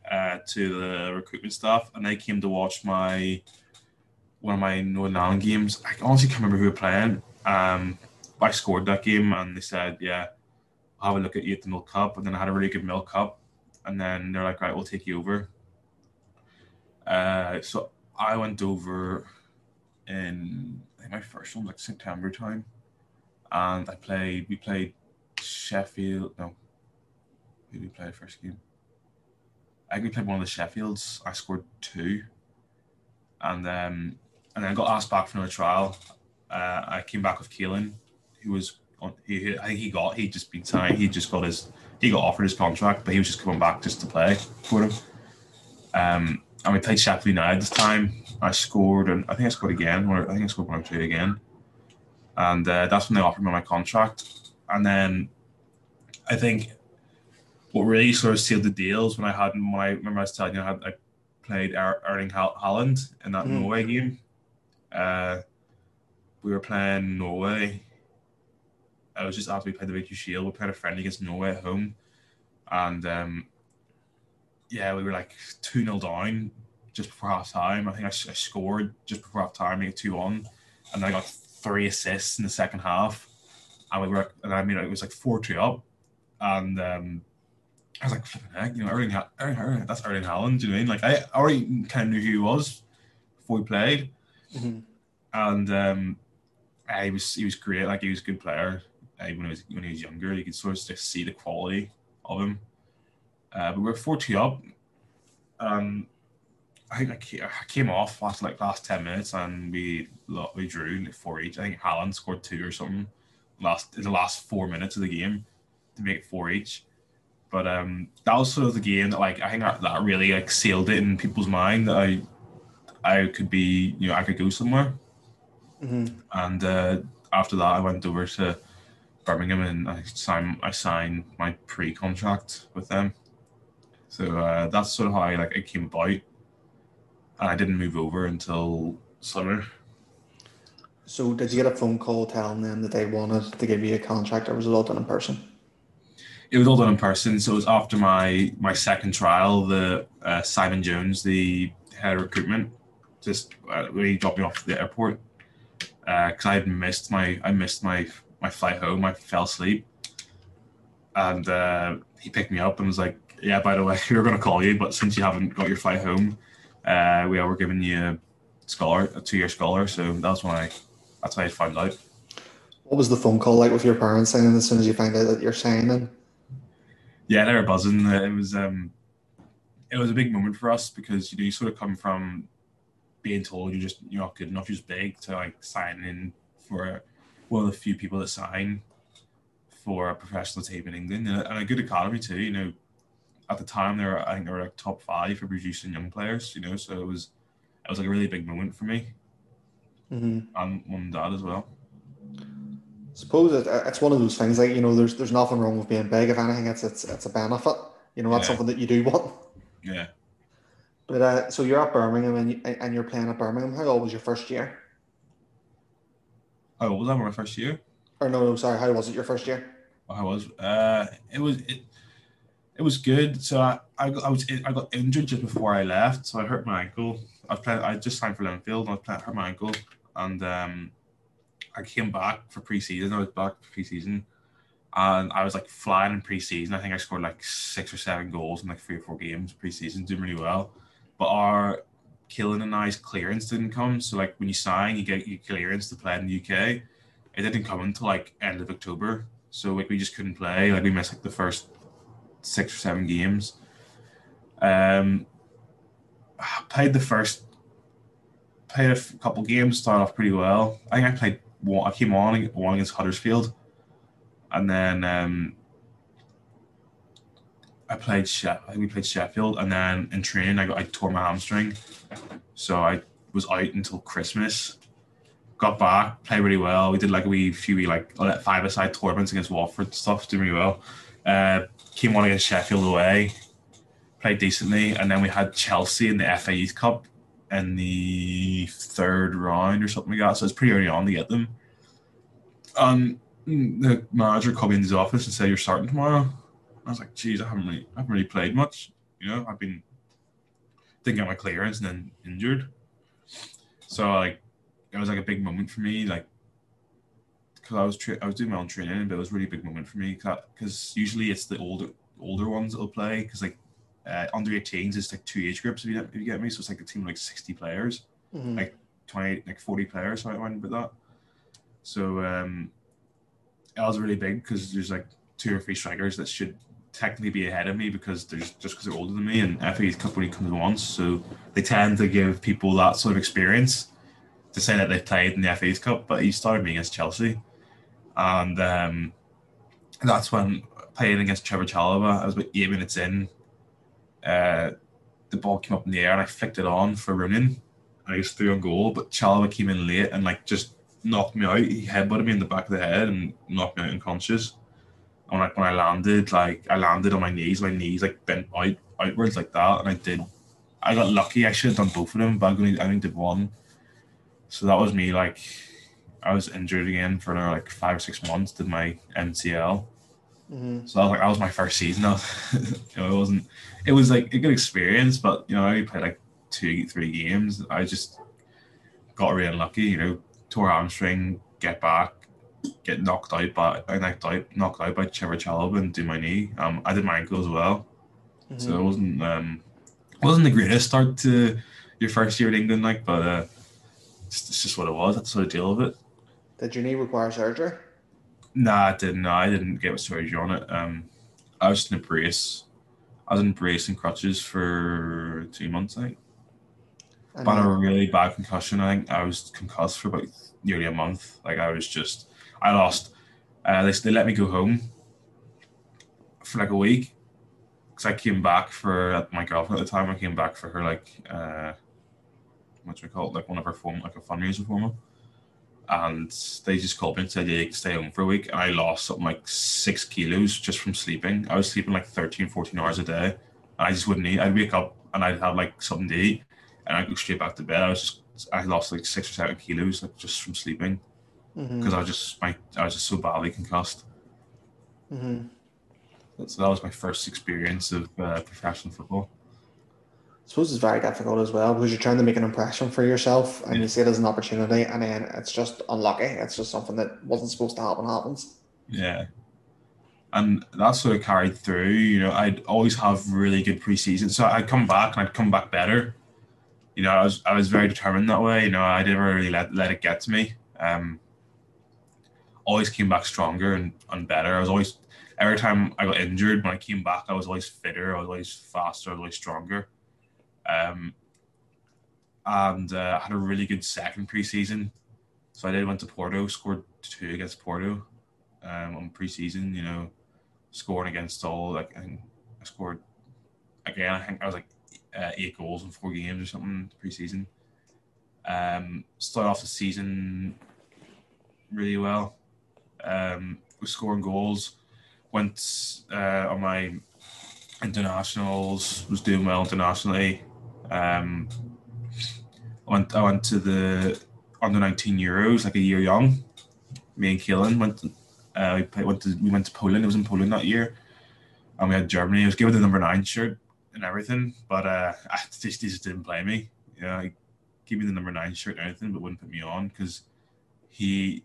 uh, to the recruitment staff, and they came to watch my one of my Northern Ireland games. I honestly can't remember who we were playing. Um, I scored that game, and they said, "Yeah, I'll have a look at you at the Milk Cup." And then I had a really good Milk Cup, and then they're like, "Right, we'll take you over." Uh, so I went over in I think my first one was like September time, and I played. We played Sheffield. No, who did we play first game? I think we played one of the Sheffields. I scored two, and um, and then I got asked back for another trial. Uh, I came back with Keelan, who was on. He, I think he got. he'd just been signed. He just got his. He got offered his contract, but he was just coming back just to play for him. Um, and we played Sheffield United this time. I scored, and I think I scored again. Or I think I scored one or two again. And uh, that's when they offered me my contract. And then I think what really sort of sealed the deals when I had when I remember I was telling you I had I played er- Erling Haaland in that Mm. Norway game. Uh, we were playing Norway. I was just after we played the Victory Shield, we played a friendly against Norway at home, and um, yeah, we were like two 0 down just before half time. I think I scored just before half time, make two one, and then I got three assists in the second half, and we were and I mean it was like four two up, and um, I was like, flipping heck, you know, Erling, Erling, Erling, that's Erling Haaland. Do you know what I mean? Like I already kind of knew who he was before we played, Mhm. and um, he was he was great. Like he was a good player. Uh, when he was when he was younger, you could sort of just see the quality of him. Uh, but we were four two up. Um, I think I came off last like last ten minutes, and we we drew like four each. I think Haaland scored two or something last in the last four minutes of the game to make it four each. But um, that was sort of the game that like I think that, that really like sealed it in people's mind that I I could be you know I could go somewhere. Mhm. And uh, after that, I went over to Birmingham and I signed I signed my pre contract with them. So uh, that's sort of how I like it came about. And I didn't move over until summer. So, did you get a phone call telling them that they wanted to give you a contract, or was it all done in person? It was all done in person. So it was after my my second trial. The uh, Simon Jones, the head of recruitment, just uh, really dropped me off at the airport because I had missed my I missed my my flight home. I fell asleep, and uh, he picked me up and was like, "Yeah, by the way, we were going to call you, but since you haven't got your flight home, uh, we are giving you a scholar, a two year scholar." So that was when I that's how I found out. What was the phone call like with your parents saying as soon as you find out that you're signing? Yeah, they were buzzing. Uh, It was um, it was a big moment for us because you know you sort of come from being told you're just you're not good enough, you're just big to like signing in for one of the few people that sign for a professional team in England and a, and a good academy too. You know, at the time they were I think they were like top five for producing young players. You know, so it was it was like a really big moment for me Mm-hmm. and mum and dad as well. suppose it, it's one of those things like you know there's there's nothing wrong with being big if anything it's it's, it's a benefit you know that's Yeah. something that you do want Yeah. But uh, so you're at Birmingham and, you, and you're playing at Birmingham how old was your first year How old was I my first year? or no no sorry how was it your first year I was. Uh, it was it. It was good. So I, I, got, I was I got injured just before I left, so I hurt my ankle. I playing. I just signed for Linfield. And I playing, hurt my ankle, and um, I came back for preseason. I was back for preseason, and I was like flying in preseason. I think I scored like six or seven goals in like three or four games preseason, doing really well. But our Keelan and I's clearance didn't come. So like when you sign, you get your clearance to play in the UK. It didn't come until like end of October. So like we just couldn't play. Like we missed like the first six or seven games. Um, played the first, played a f- couple games, started off pretty well. I think I played one. I came on one against Huddersfield, and then um, I played. She- I think we played Sheffield, and then in training I got I tore my hamstring, so I was out until Christmas got back, played really well. We did like a wee few wee like five aside tournaments against Watford stuff, doing really well. Uh, came on against Sheffield away, played decently, and then we had Chelsea in the FA Youth Cup in the third round or something like that. So it's pretty early on to get them. Um, the manager called me into his office and said, "You're starting tomorrow." I was like, "Geez, I haven't really, I haven't really played much. You know, I've been didn't get my clearance and then injured." So like it was like a big moment for me, like because I was tra- I was doing my own training, but it was a really big moment for me because usually it's the older older ones that'll play because like uh, under 18s is like two age groups if you, if you get me, so it's like a team of like 60 players, Mhm. Like- 20 like 40 players, so I went with that. So um, it was really big because there's like two or three strikers that should technically be ahead of me because there's just because they're older than me and FA's Cup only comes once, so they tend to give people that sort of experience to say that they've played in the FA's Cup, but he started me against Chelsea. And um, that's when playing against Trevor Chalobah, I was about eight minutes in. Uh, the ball came up in the air and I flicked it on for Rooney. And I just threw on goal, but Chalobah came in late and like just knocked me out. He headbutted me in the back of the head and knocked me out unconscious. And like when I landed, like I landed on my knees, my knees like bent out outwards like that, and I did. I got lucky. I should have done both of them, but I only I only did one. So that was me. Like I was injured again for another like five or six months. Did my MCL. Mhm. So that was like that was my first season. you know, it wasn't. It was like a good experience, but you know, I only played like two, three games. I just got really unlucky. You know, tore hamstring, get back, get knocked out by I knocked out knocked out by Trevor and do my knee. Um, I did my ankle as well. So Mhm. it wasn't um, wasn't the greatest start to your first year in England, like, but uh, it's, it's just what it was. That's the deal with it. Did your knee require surgery? Nah, I didn't. No, I didn't get a surgery on it. Um, I was in a brace. I was in brace and crutches for two months, I think. But a really bad concussion. I think I was concussed for about nearly a month. Like I was just, I lost. Uh, they they let me go home for like a week because I came back for my girlfriend at the time. I came back for her like uh, what do we call it? Like one of her form, like a fundraiser for me. And they just called me and said, "Yeah, you can stay home for a week." And I lost something like six kilos just from sleeping. I was sleeping like 13, 14 hours a day. And I just wouldn't eat. I'd wake up and I'd have like something to eat and I'd go straight back to bed. I was just I lost like six or seven kilos like just from sleeping Mhm. because I was just my I was just so badly concussed. Mhm. So that was my first experience of uh, professional football. I suppose it's very difficult as well because you're trying to make an impression for yourself and Yeah. you see it as an opportunity and then it's just unlucky. It's just something that wasn't supposed to happen happens. Yeah. And that sort of carried through. You know, I'd always have really good preseason. So I'd come back and I'd come back better. You know, I was I was very determined that way. You know, I never really let, let it get to me. Um, always came back stronger and, and better. I was always every time I got injured, when I came back, I was always fitter, I was always faster, I was always stronger. Um, and uh, I had a really good second preseason. So I did went to Porto, scored two against Porto um, on preseason. You know, scoring against all like think I scored again. I think I was like uh, eight goals in four games or something preseason. Um, started off the season really well. Um, was scoring goals. Went uh, on my internationals. Was doing well internationally. Um, went. I went to the under nineteen Euros like a year young. Me and Keelan went. To, uh, we went to we went to Poland. It was in Poland that year, and we had Germany. I was given the number nine shirt and everything, but uh, I just, just didn't play me. You know, he gave me the number nine shirt and everything, but wouldn't put me on because he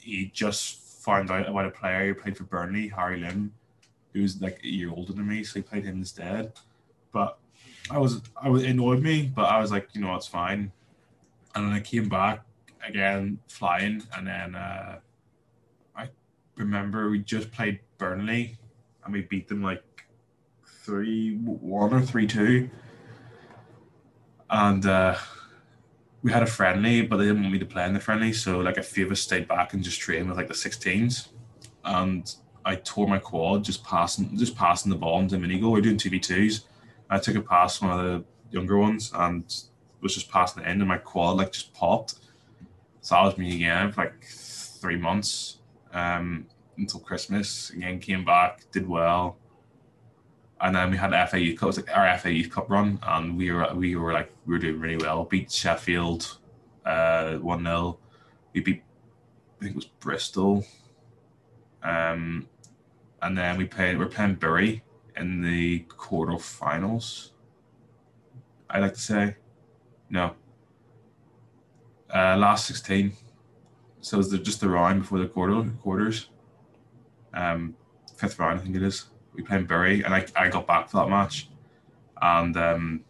he just found out about a player who played for Burnley, Harry Lim, who was like a year older than me, so he played him instead. But I was I was annoyed me, but I was like, you know, it's fine. And then I came back again flying, and then uh, I remember we just played Burnley, and we beat them like three one or three two, and uh, we had a friendly, but they didn't want me to play in the friendly, so like a few of us stayed back and just trained with like the 16s, and I tore my quad just passing just passing the ball into mini goal. We are doing two v twos. I took a pass one of the younger ones and was just passing the end, and my quad like just popped. So that was me again for like three months um, until Christmas. Again, came back, did well and then we had FA Youth Cup, it was like our FA Youth Cup run, and we were we were like we were doing really well. Beat Sheffield, uh, one 0 We beat I think it was Bristol, um, and then we played we're playing Bury in the quarterfinals. I like to say, no. Uh, last sixteen, so it's just the round before the quarter quarters. Um, fifth round, I think it is we played Bury, and I, I got back for that match, and um,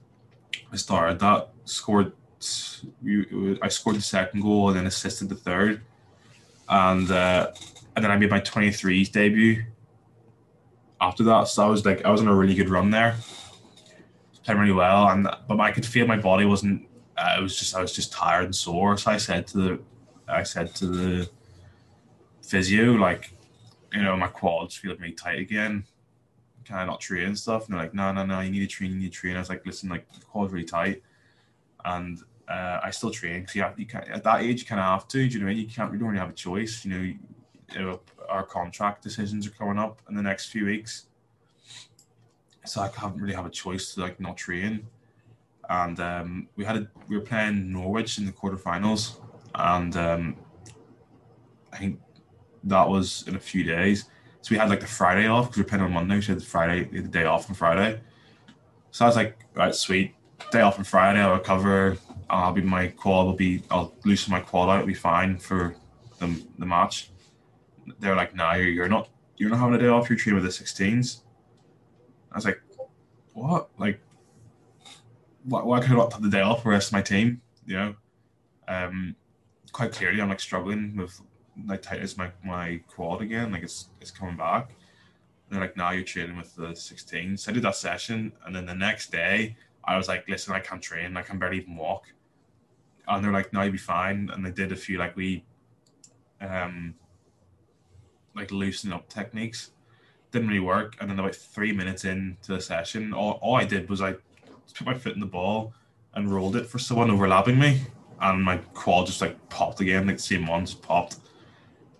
I started that scored. I scored the second goal and then assisted the third, and uh, and then I made my 23s debut. After that, so I was like I was on a really good run there, playing really well, and but I could feel my body wasn't. Uh, it was just I was just tired and sore. So I said to the, I said to the physio like, you know, my quads feel really tight again can I not train and stuff? And they're like, no, no, no, you need to train, you need to train. I was like, listen, like the quad's really tight, and uh, I still train because you, have, you can't, at that age you kind of have to. Do you know what I mean? You can't, you don't really have a choice. You know, you, our contract decisions are coming up in the next few weeks, so I haven't really have a choice to like not train. And um, we had a, we were playing Norwich in the quarterfinals, and um, I think that was in a few days so we had like the Friday off because we are playing on Monday. So had the Friday, the day off on Friday. So I was like, right, sweet. Day off on Friday, I'll recover. I'll be my quad will be I'll loosen my quad out, it'll be fine for the, the match. They're like, nah, you're, you're not you're not having a day off, you're training with the 16s. I was like, what? Like why, why could I not have the day off for the rest of my team? You know? Um quite clearly I'm like struggling with like tightens my my quad again. Like it's it's coming back. And they're like, now you're training with the 16. So I did that session, and then the next day I was like, listen, I can't train. I can barely even walk. And they're like, no, you'll be fine. And they did a few like we, um, like loosening up techniques. Didn't really work. And then about three minutes into the session, all, all I did was I put my foot in the ball and rolled it for someone overlapping me, and my quad just like popped again, like the same one just popped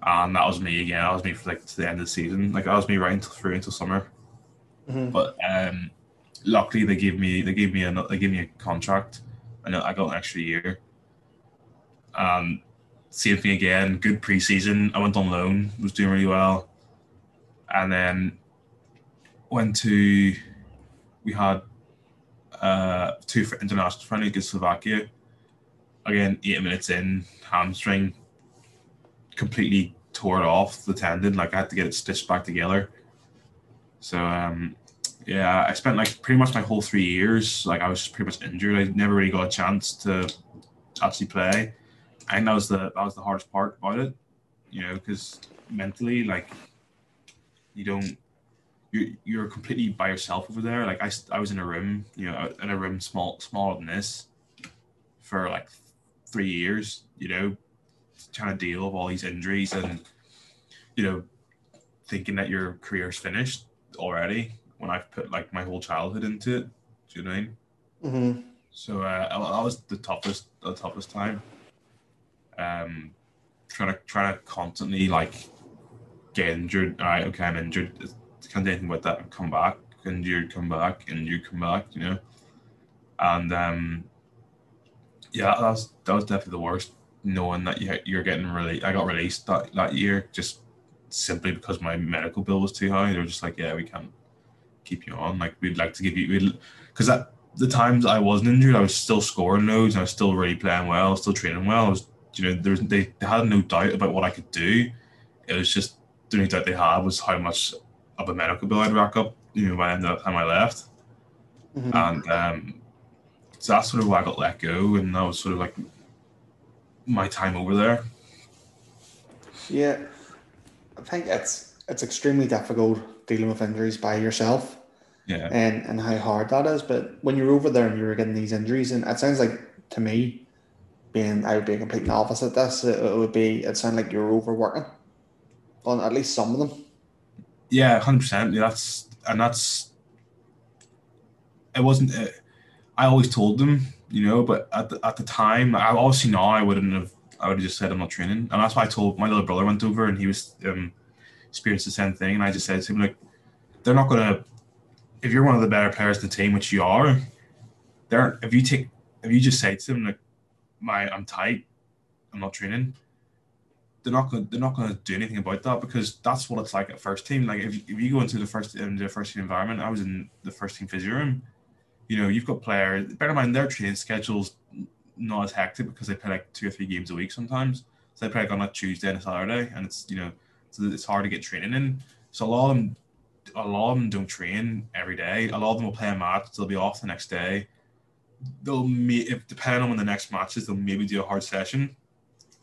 and that was me again. That was me for like to the end of the season. Like that was me right until through until summer. Mm-hmm. But um, luckily they gave me they gave me a they gave me a contract, and I got an extra year. Um, same thing again. Good preseason. I went on loan. Was doing really well, and then went to we had uh, two international friendly against Slovakia. Again, eight minutes in, hamstring completely tore it off the tendon. Like I had to get it stitched back together. So um, yeah, I spent like pretty much my whole three years. Like I was pretty much injured. I never really got a chance to actually play. And that was the that was the hardest part about it. You know, because mentally, like you don't you're you're completely by yourself over there. Like I, I was in a room, you know, in a room small smaller than this for like three years. You know, trying to deal with all these injuries and you know thinking that your career's finished already when I've put like my whole childhood into it. Do you know what I mean? Mm-hmm. So uh, that was the toughest, the toughest time. Um, trying to trying to constantly like get injured. All right, okay, I'm injured. Can't do anything about that. Come back, injured, come back, injured, come back. You know, and um, yeah, that was that was definitely the worst. Knowing that you you're getting really, I got released that that year just simply because my medical bill was too high. They were just like, yeah, we can't keep you on. Like we'd like to give you, because at the times I wasn't injured, I was still scoring loads, and I was still really playing well, still training well. I was, you know, there was they, they had no doubt about what I could do. It was just the only doubt they had was how much of a medical bill I'd rack up, you know, by the time I left. Mm-hmm. And um, so that's sort of why I got let go, and that was sort of like my time over there. Yeah, I think it's it's extremely difficult dealing with injuries by yourself. Yeah. And and how hard that is. But when you're over there and you're getting these injuries, and it sounds like to me, being I would be a complete novice at this, it, it would be it sounds like you're overworking on at least some of them. Yeah, hundred percent. Yeah, that's and that's it wasn't. Uh, I always told them, you know, but at the, at the time, I obviously now I wouldn't have. I would have just said I'm not training, and that's why I told my little brother went over and he was um, experienced the same thing, and I just said to him like, they're not gonna. If you're one of the better players in the team, which you are, they're if you take if you just say to them like, my I'm tight, I'm not training. They're not gonna They're not to do anything about that because that's what it's like at first team. Like if, if you go into the first in the first team environment, I was in the first team physio room you know, you've got players. Bear in mind, their training schedules not as hectic because they play like two or three games a week sometimes. So they play like on a Tuesday and a Saturday, and it's you know, so it's hard to get training in. So a lot of them, a lot of them don't train every day. A lot of them will play a match. They'll be off the next day. They'll may, if depending on when the next match is, they'll maybe do a hard session.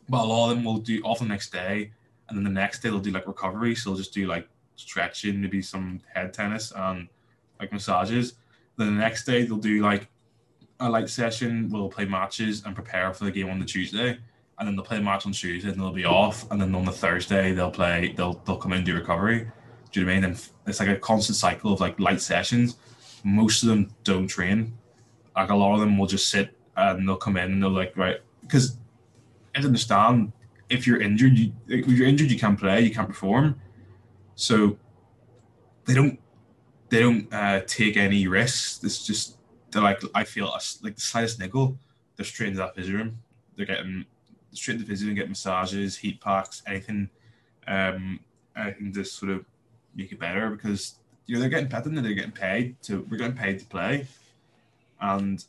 But a lot of them will do off the next day, and then the next day they'll do like recovery. So they'll just do like stretching, maybe some head tennis and like massages then the next day they'll do like a light session. We'll play matches and prepare for the game on the Tuesday, and then they'll play a match on Tuesday and they'll be off. And then on the Thursday they'll play. They'll they'll come in and do recovery. Do you know what I mean? And it's like a constant cycle of like light sessions. Most of them don't train. Like a lot of them will just sit and they'll come in and they'll like right because I understand if you're injured, you if you're injured you can't play, you can't perform. So they don't they don't uh, take any risks. It's just they're like I feel like the slightest niggle, they're straight into that physio room. They're getting straight into the physio and get massages, heat packs, anything, um, anything to sort of make it better because you know they're getting paid and they're getting paid to we're getting paid to play, and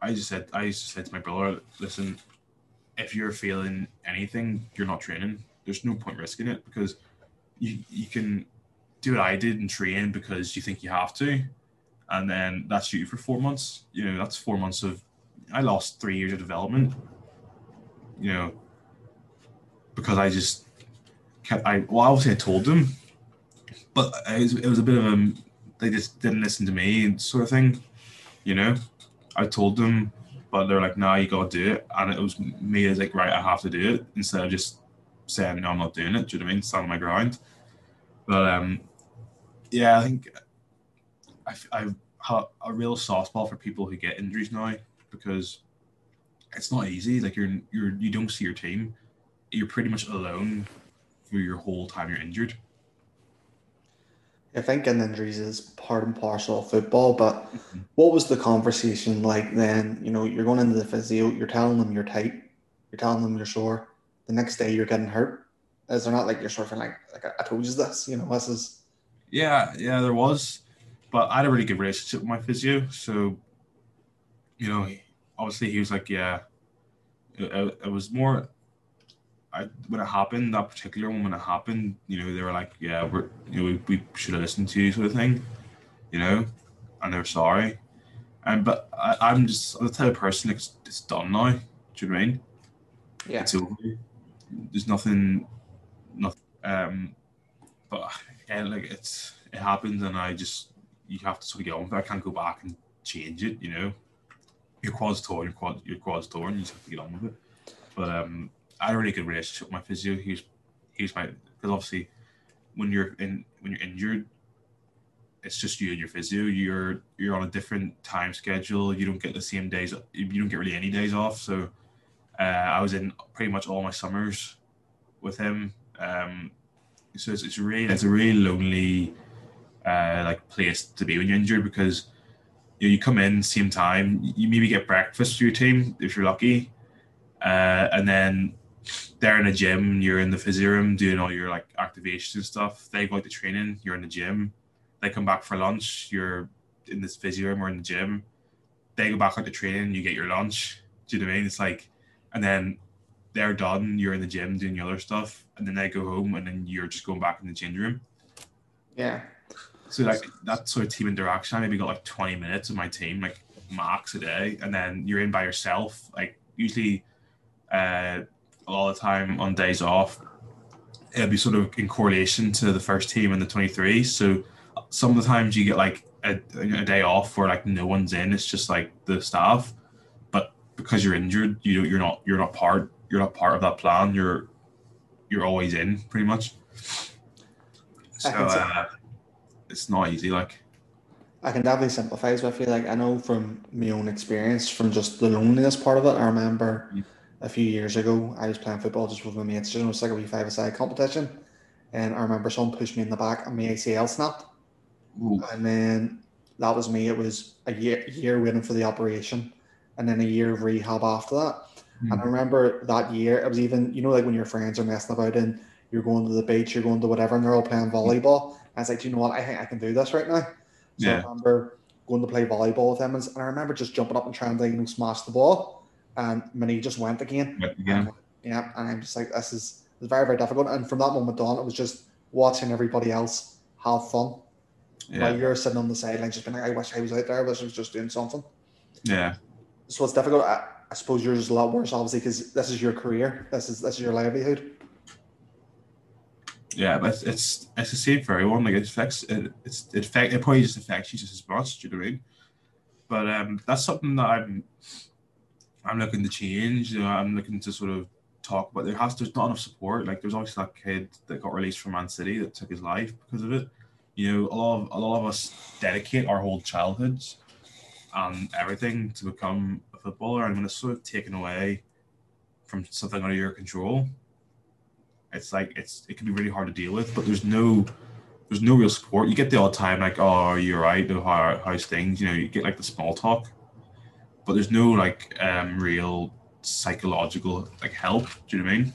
I just said I just said to my brother, listen, if you're feeling anything, you're not training. There's no point risking it because you you can do what I did and train because you think you have to, and then that's you for four months. You know, that's four months of. I lost three years of development. You know, because I just kept. I well, obviously I told them, but it was, it was a bit of a. They just didn't listen to me and sort of thing. You know, I told them, but they're like, "No, nah, you gotta do it," and it was me as like, "Right, I have to do it," instead of just saying, "No, I'm not doing it." Do you know what I mean? Stand on my ground. But um, yeah, I think I, I have a real soft spot for people who get injuries now because it's not easy. Like you're you're you don't see your team. You're pretty much alone for your whole time you're injured. I think getting injuries is part and parcel of football, but mm-hmm. what was the conversation like then? You know, you're going into the physio, you're telling them you're tight, you're telling them you're sore. The next day you're getting hurt. Is there not like you're sort of like, like I told you this, you know, this is yeah, yeah, there was, but I had a really good relationship with my physio. So, you know, obviously he was like, yeah, it, it was more. I when it happened, that particular one when it happened, you know, they were like, yeah, we're you know we, we should have listened to you, sort of thing, you know, and they're sorry. And but I, I'm just I'm the type of person it's, it's done now. Do you know what I mean? Yeah. It's over. There's nothing, nothing. Um, but and like it's it happens, and I just you have to sort of get on with it. I can't go back and change it. You know, your quad's torn, your quad your quad's torn. You just have to get on with it. But um, I had a really good relationship with my physio. He was he was my because obviously when you're in when you're injured, it's just you and your physio. You're you're on a different time schedule. You don't get the same days. You don't get really any days off. So uh, I was in pretty much all my summers with him. Um, so it's, it's really it's a really lonely uh, like place to be when you're injured because you, know, you come in same time. You maybe get breakfast for your team if you're lucky, uh, and then they're in the gym. You're in the physio room doing all your like activation and stuff. They go out to training. You're in the gym they come back for lunch. You're in this physio room or in the gym. They go back out to training. You get your lunch. Do you know what I mean? It's like, and then they're done. You're in the gym doing your other stuff, and then they go home, and then you're just going back in the change room. Yeah. So like that sort of team interaction, I maybe got like 20 minutes of my team, like max a day, and then you're in by yourself. Like usually, uh, a lot of time on days off, it'll be sort of in correlation to the first team and the 23. So some of the times you get like a, a day off where like no one's in. It's just like the staff, but because you're injured, you you're not you're not part you're not part of that plan. You're you're always in pretty much. So uh, it's not easy. Like I can definitely sympathize with you. Like I know from my own experience, from just the loneliness part of it. I remember mm. a few years ago, I was playing football just with my mates, just it was like a wee five-a-side competition, and I remember someone pushed me in the back and my ACL snapped. Ooh. And then that was me. It was a year year waiting for the operation, and then a year of rehab after that. Mm. And I remember that year, it was even you know like when your friends are messing about and you're going to the beach, you're going to whatever, and they're all playing volleyball. And I was like, you know what? I think I can do this right now. So yeah. I remember going to play volleyball with them, and I remember just jumping up and trying to you know smash the ball, and my knee just went again. again. yeah, and I'm just like, this is very very difficult. And from that moment on, it was just watching everybody else have fun yeah. While you're sitting on the sideline, just being like, I wish I was out there. I wish I was just doing something. Yeah. So it's difficult. I, I suppose yours is a lot worse, obviously, because this is your career. This is this is your livelihood. Yeah, but it's it's the same for everyone. Like it affects it. It's it affect it probably just affects you just as much. Do you know what I mean? But um, that's something that I'm I'm looking to change. You know, I'm looking to sort of talk about. There has there's not enough support. Like there's obviously that kid that got released from Man City that took his life because of it you know, a lot of a lot of us dedicate our whole childhoods and everything to become footballer, and when it's sort of taken away from something under your control, it's like it's it can be really hard to deal with. But there's no there's no real support. You get the odd time like, oh, you're right, how how's things? You know, you get like the small talk, but there's no like um real psychological like help. Do you know what I mean?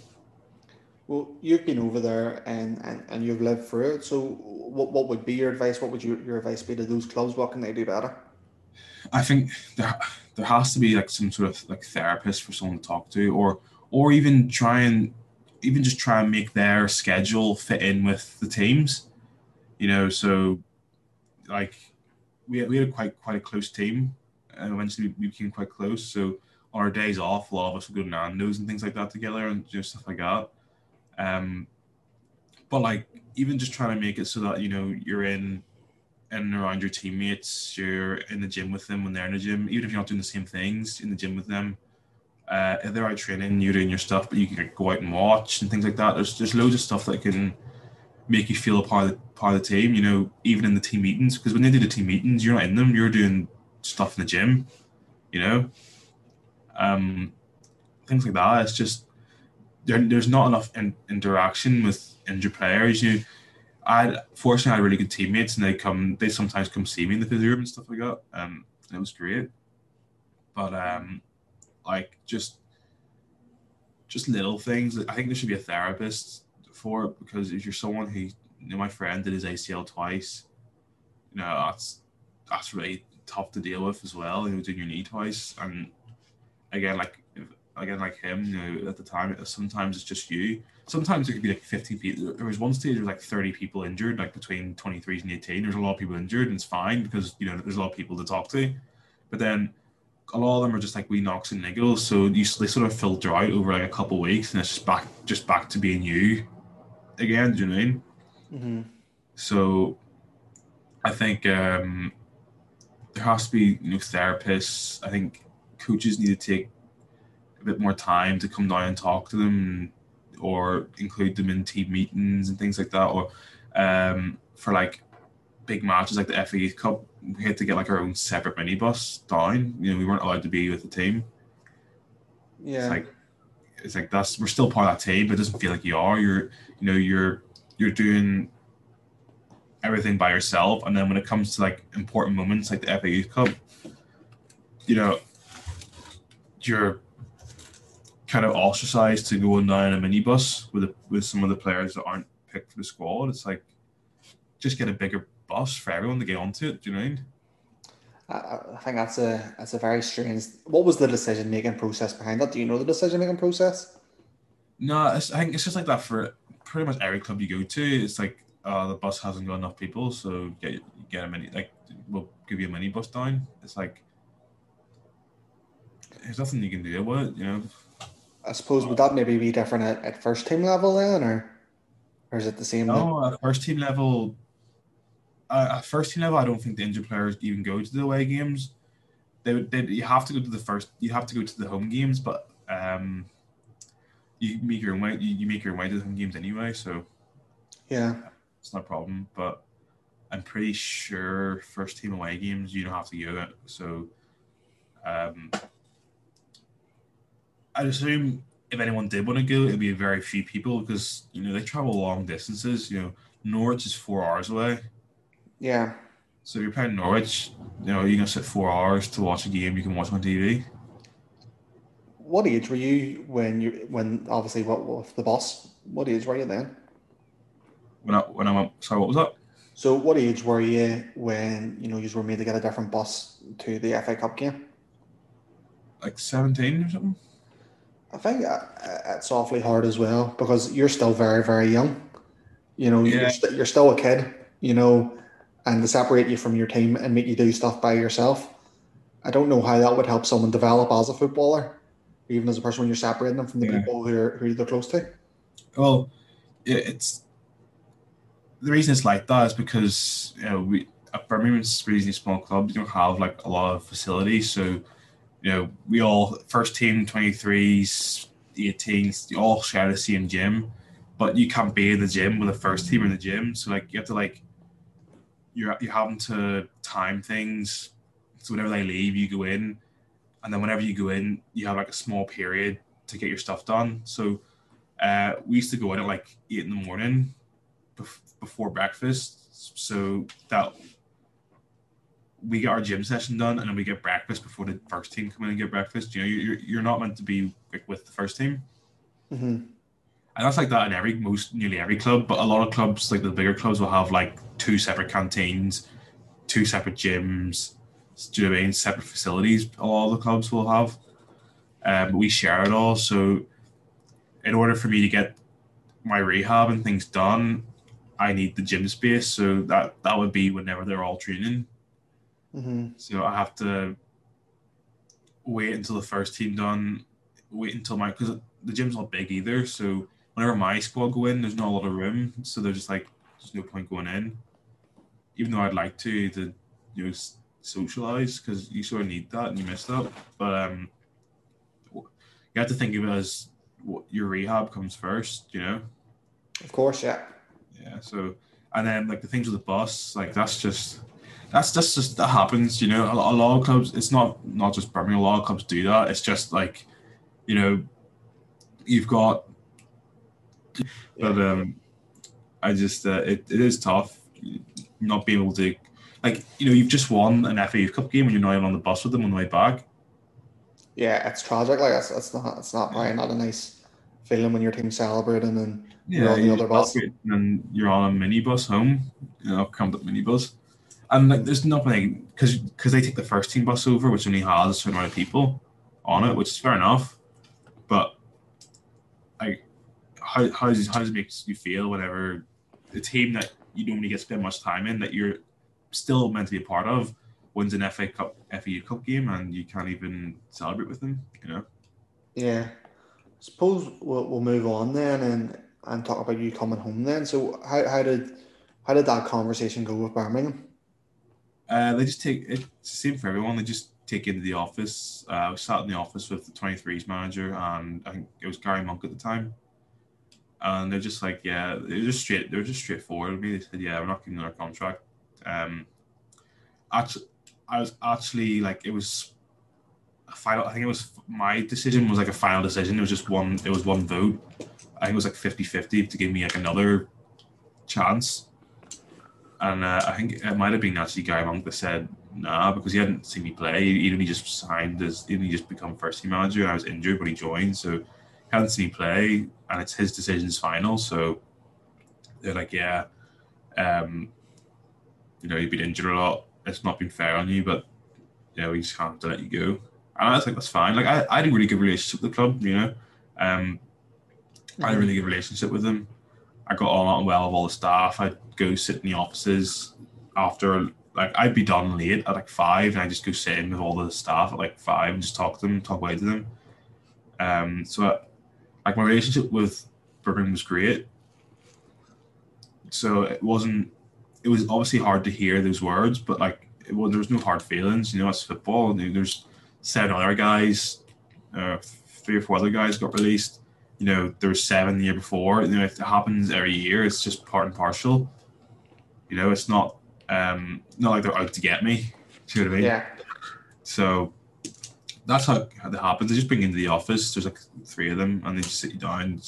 Well, you've been over there and, and, and you've lived through it. So, what, what would be your advice? What would you, your advice be to those clubs? What can they do better? I think there there has to be like some sort of like therapist for someone to talk to, or or even try and even just try and make their schedule fit in with the teams. You know, so like we we had a quite quite a close team, and eventually we became quite close. So on our days off, a lot of us would go to Nando's and things like that together, and just stuff like that. Um, but like even just trying to make it so that you know you're in and around your teammates, you're in the gym with them when they're in the gym, even if you're not doing the same things in the gym with them. Uh, if they're out training, you're doing your stuff, but you can go out and watch and things like that. There's there's loads of stuff that can make you feel a part of the part of the team. You know, even in the team meetings, because when they do the team meetings, you're not in them. You're doing stuff in the gym. You know, um, things like that. It's just there, there's not enough in, interaction with injured players. You, I fortunately I had really good teammates, and they come, they sometimes come see me in the physio room and stuff like that. Um, it was great. But um, like just just little things. I think there should be a therapist for it because if you're someone who, you know, my friend did his ACL twice, you know, that's that's really tough to deal with as well. You know, doing your knee twice, and again, like again like him, you know, at the time, sometimes it's just you. Sometimes it could be like 50 people. There was one stage there was like 30 people injured, like between 23 and 18. There's a lot of people injured, and it's fine because you know there's a lot of people to talk to. But then a lot of them are just like wee knocks and niggles, so you they sort of filter out over like a couple of weeks, and it's just back just back to being you again. Do you know what I mean? Mm-hmm. So I think um, there has to be you know therapists. I think coaches need to take a bit more time to come down and talk to them, or include them in team meetings and things like that, or um, for like big matches like the FA Youth Cup, we had to get like our own separate minibus down. You know, we weren't allowed to be with the team. Yeah. It's like it's like that's we're still part of that team, but it doesn't feel like you are. You're you know you're you're doing everything by yourself, and then when it comes to like important moments like the FA Youth Cup, you know, you're kind of ostracized to go on down a minibus with a, with some of the players that aren't picked for the squad. It's like just get a bigger bus for everyone to get onto it. Do you know what I mean? I, I think that's a that's a very strange. What was the decision making process behind that? Do you know the decision making process? No, it's, I think it's just like that for pretty much every club you go to. It's like uh, the bus hasn't got enough people, so get get a mini like we'll give you a mini bus down. It's like there's nothing you can do about it, you know. I suppose would that maybe be different at, at first team level then, or or is it the same? No, at first team level, uh, at first team level, I don't think the injured players even go to the away games. They, they you have to go to the first, you have to go to the home games, but um, you make your own way. You, you make your way to the home games anyway, so yeah, it's not a problem. But I'm pretty sure first team away games you don't have to go it. So um, I'd assume if anyone did want to go, it'd be very few people because you know they travel long distances. You know, Norwich is four hours away. Yeah. So if you're playing Norwich, you know, you're gonna sit four hours to watch a game you can watch on TV. What age were you when you when obviously what with the boss? What age were you then? When I when I went sorry, what was that? So what age were you when you know you were made to get a different bus to the FA Cup game? Like seventeen or something. I think uh, it's awfully hard as well because you're still very very young. You know, Yeah. you're, st- you're still a kid. You know, and to separate you from your team and make you do stuff by yourself. I don't know how that would help someone develop as a footballer, even as a person when you're separating them from the Yeah. people who are who they're close to. Well, it's the reason it's like that is because you know we at Birmingham's a reasonably small club. you don't have like a lot of facilities, so you know we all first team, twenty threes, 18s, you all share the same gym, but you can't be in the gym with the first team in the gym. So like you have to like you're you're having to time things. So whenever they leave, you go in, and then whenever you go in, you have like a small period to get your stuff done. So uh, we used to go in at like eight in the morning bef- before breakfast, so that we get our gym session done, and then we get breakfast before the first team come in and get breakfast. You know, you're you're not meant to be with the first team, hmm and that's like that in every most nearly every club. But a lot of clubs, like the bigger clubs, will have like two separate canteens, two separate gyms. Do you know I mean? Separate facilities. A lot of the clubs will have. Um, but we share it all. So, in order for me to get my rehab and things done, I need the gym space. So that that would be whenever they're all training. Hmm So I have to wait until the first team done. Wait until my because the gym's not big either. So whenever my squad go in, there's not a lot of room. So they're just like, there's no point going in. Even though I'd like to to you know socialize because you sort of need that and you miss that. But um, you have to think of it as what your rehab comes first. You know. Of course, yeah. Yeah. So, and then like the things with the bus, like that's just that's that's just that happens. You know, a, a lot of clubs. It's not not just Birmingham. A lot of clubs do that. It's just like, you know, you've got. But um, I just uh, it, it is tough not being able to like you know you've just won an FA Cup game and you're not even on the bus with them on the way back. Yeah, it's tragic. Like that's it's not it's not probably not a nice feeling when your team's celebrating and then You're on the other bus. And you're on a minibus home, you know, come up minibus. And like, there's nothing because because they take the first team bus over, which only has a certain amount of people on it, which is fair enough. But like, how how does how does it make you feel whenever the team that you don't really get spend much time in that you're still meant to be a part of wins an FA Cup FA Cup game and you can't even celebrate with them, you know? Yeah. Suppose we'll, we'll move on then and, and talk about you coming home then. So how, how did how did that conversation go with Birmingham? Uh, they just take it's the same for everyone. They just take into the office. Uh, I was sat in the office with the 23s manager, and I think it was Gary Monk at the time. And they're just like, yeah, they're just straight. They're just straightforward with me. They said, yeah, we're not giving our contract. Um, actually, I was actually like, it was a final. I think it was my decision was like a final decision. It was just one. It was one vote. I think it was like 50-50 to give me like another chance. And uh, I think it might have been actually Garry Monk that said nah because he hadn't seen me play. He only just signed as he only just become first team manager. And I was injured when he joined, so he hadn't seen me play, and it's his decision's final. So they're like, yeah, um, you know, you've been injured a lot. It's not been fair on you, but you know, we just to let you go. And I was like, that's fine. Like I, I had a really good relationship with the club, you know. Um, I had a really good relationship with them. I got on well with all the staff. I'd go sit in the offices after like I'd be done late at like five and I just go sit in with all the staff at like five and just talk to them, talk away to them. Um so like my relationship with Birmingham was great. So it wasn't it was obviously hard to hear those words, but like it was, there was no hard feelings, you know, it's football. There's seven other guys, uh, three or four other guys got released you know, there was seven the year before. You know, if it happens every year, it's just part and partial. You know, it's not um not like they're out to get me. Do you know what I mean? Yeah. So that's how, how that happens. They just bring you into the office. There's like three of them, and they just sit you down.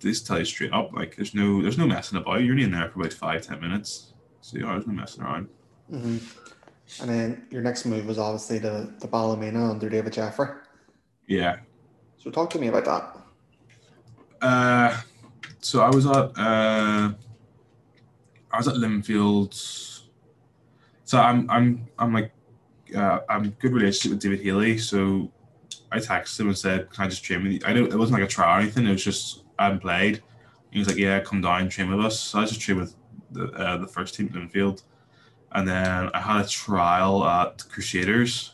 They just tell you straight up. Like there's no there's no messing about. You're only in there for about five ten minutes. So yeah, there's no messing around. hmm And then your next move was obviously the the Ballymena under David Jeffrey. Yeah. So talk to me about that. Uh, so I was at uh, I was at Linfield. So I'm I'm I'm like uh, I'm good relationship with David Healy. So I texted him and said, "Can I just train with you?" I don't. It wasn't like a trial or anything. It was just I hadn't played. He was like, "Yeah, come down, train with us." So I just trained with the uh, the first team at Linfield, and then I had a trial at Crusaders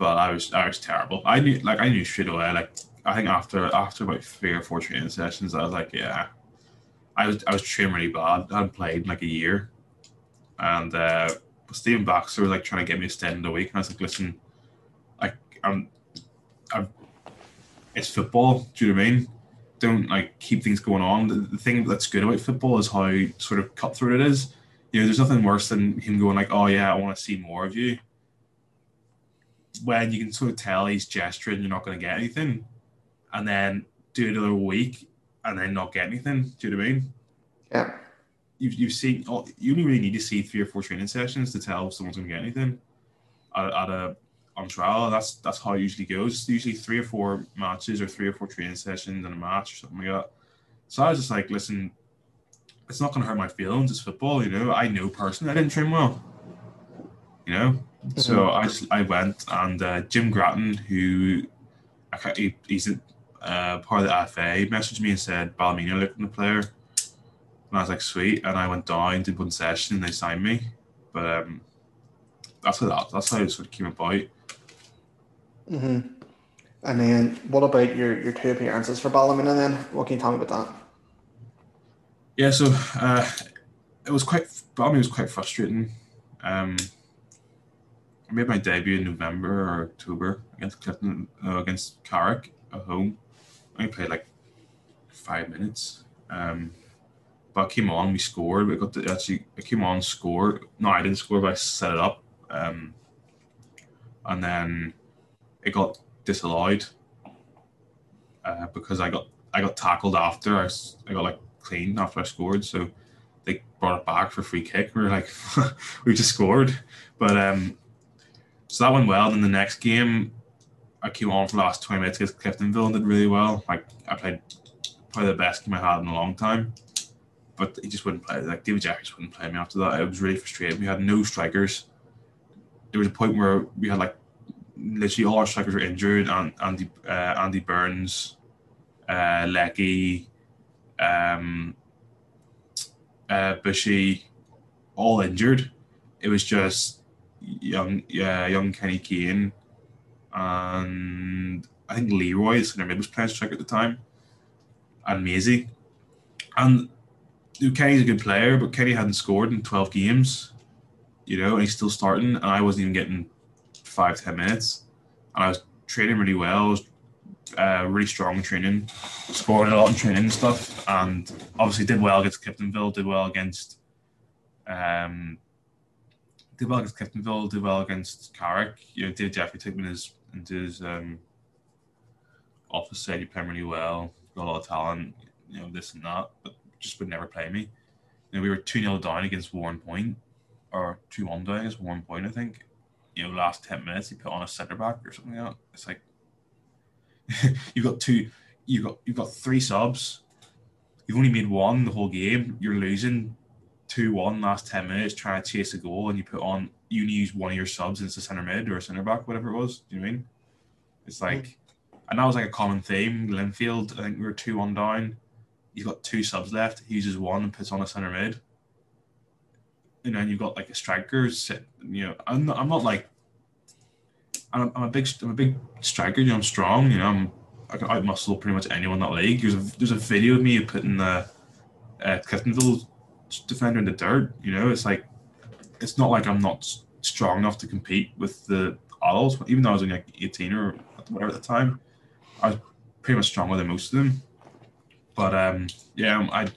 but I was I was terrible. I knew like I knew straight away. Like I think after after about three or four training sessions, I was like, yeah, I was I was training really bad. I hadn't played in like a year, and uh, Stephen Baxter was like trying to get me a stay in the week, and I was like, listen, like I'm, I'm, it's football. Do you know what I mean? Don't like keep things going on. The, the thing that's good about football is how sort of cutthroat it is. You know, there's nothing worse than him going like, "Oh yeah, I want to see more of you," when you can sort of tell he's gesturing, you're not going to get anything, and then do another week and then not get anything. Do you know what I mean? Yeah. You've, you've seen, oh, you only really need to see three or four training sessions to tell if someone's going to get anything at, at a on trial. That's that's how it usually goes. It's usually three or four matches or three or four training sessions and a match or something like that. So I was just like, listen, it's not going to hurt my feelings. It's football, you know. I know personally I didn't train well, you know. So I just I went and uh, Jim Grattan, who I can't, he, he's a, uh, part of the FA, messaged me and said Ballymena looking the player, and I was like sweet, and I went down did one session and they signed me, but um, that's how that, that's how it sort of came about. hmm And then what about your your two appearances for Ballymena? Then what can you tell me about that? Yeah, so uh, it was quite Ballymena was quite frustrating. Um, I made my debut in November or October against Clifton uh, against Carrick at home. I played like five minutes. Um, but I came on, we scored. We got to actually I came on, scored. No, I didn't score, but I set it up. Um, and then it got disallowed uh, because I got I got tackled after I, I got like clean after I scored. So they brought it back for free kick. We were like, we just scored, but um, so that went well. Then the next game, I came on for the last 20 minutes against Cliftonville did really well. Like I played probably the best game I had in a long time. But he just wouldn't play. Like David Jack just wouldn't play me after that. It was really frustrating. We had no strikers. There was a point where we had like literally all our strikers were injured. And Andy uh, Andy Burns, uh, Lecky, um, uh, Bushy, all injured. It was just young, yeah, young Kenny Kane, and I think Leroy is their mid was playing striker at the time, and Maisie, and Kenny's a good player, but Kenny hadn't scored in twelve games, you know, and he's still starting, and I wasn't even getting five ten minutes, and I was training really well. I was uh, really strong in training, scoring a lot in training and stuff, and obviously did well against Cliftonville, did well against um, did well against Cliftonville, did well against Carrick. You know, David Jeffrey took me into his, into his um, office, said you play really well, got a lot of talent, you know, this and that, but just would never play me. You know, we were 2 0 down against Warrenpoint, or 2 1 down against Warrenpoint, I think. You know, last 10 minutes, he put on a centre back or something like that. It's like, you've got two, you've got, you've got three subs. You've only made one the whole game. You're losing 2 1 last 10 minutes trying to chase a goal, and you put on, you use one of your subs as a centre mid or a centre back, whatever it was. Do you know I mean? It's like, and that was like a common theme. Linfield, I think we were 2 1 down you've got two subs left. He uses one and puts on a center mid. And then you've got like a striker. Sit, you know, I'm not, I'm not like I'm, I'm a big I'm a big striker. You know, I'm strong. You know, I'm I can outmuscle pretty much anyone in that league. There's a there's a video of me putting the uh, Cliftonville defender in the dirt. You know, it's like it's not like I'm not strong enough to compete with the adults. Even though I was only like 18 or whatever at the time, I was pretty much stronger than most of them. But um, yeah, um, I.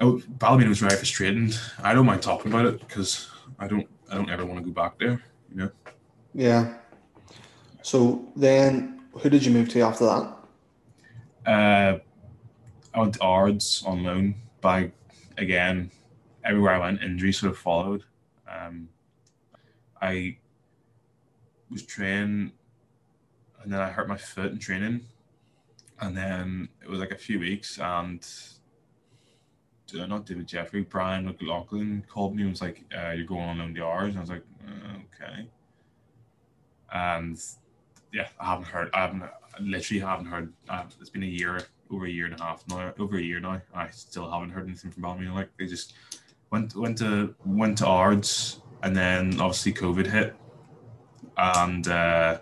Oh, Ballymena was very frustrating. I don't mind talking about it because I don't. I don't ever want to go back there. You know. Yeah. So then, who did you move to after that? Uh, I went to Ards on loan. By again, everywhere I went, injuries sort of followed. Um, I was training, and then I hurt my foot in training, and then it was like a few weeks, and uh, not David Jeffrey, Brian McLaughlin called me and was like, uh, "You're going on loan to Ards," and I was like, uh, "Okay." And yeah, I haven't heard. I haven't I literally haven't heard. Uh, it's been a year, over a year and a half now, over a year now. I still haven't heard anything from Ballymena. Like they just went went to went to Ards, and then obviously COVID hit, and. uh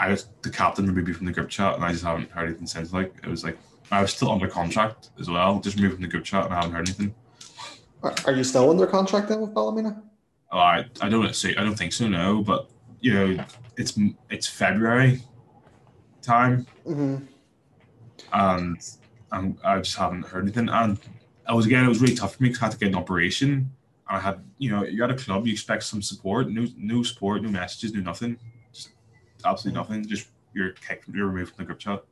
I was the captain removed from the group chat, and I just haven't heard anything since. Like it was like I was still under contract as well, just removed from the group chat, and I haven't heard anything. Are you still under contract then with Ballymena? Oh, I I don't say I don't think so. No, but you know it's it's February time, mm-hmm. And I'm, I just haven't heard anything. And I was again, it was really tough for me because I had to get an operation. And I had, you know, you're at a club, you expect some support, no, no support, no messages, no nothing just absolutely nothing. Just you're kicked, you're removed from the group chat.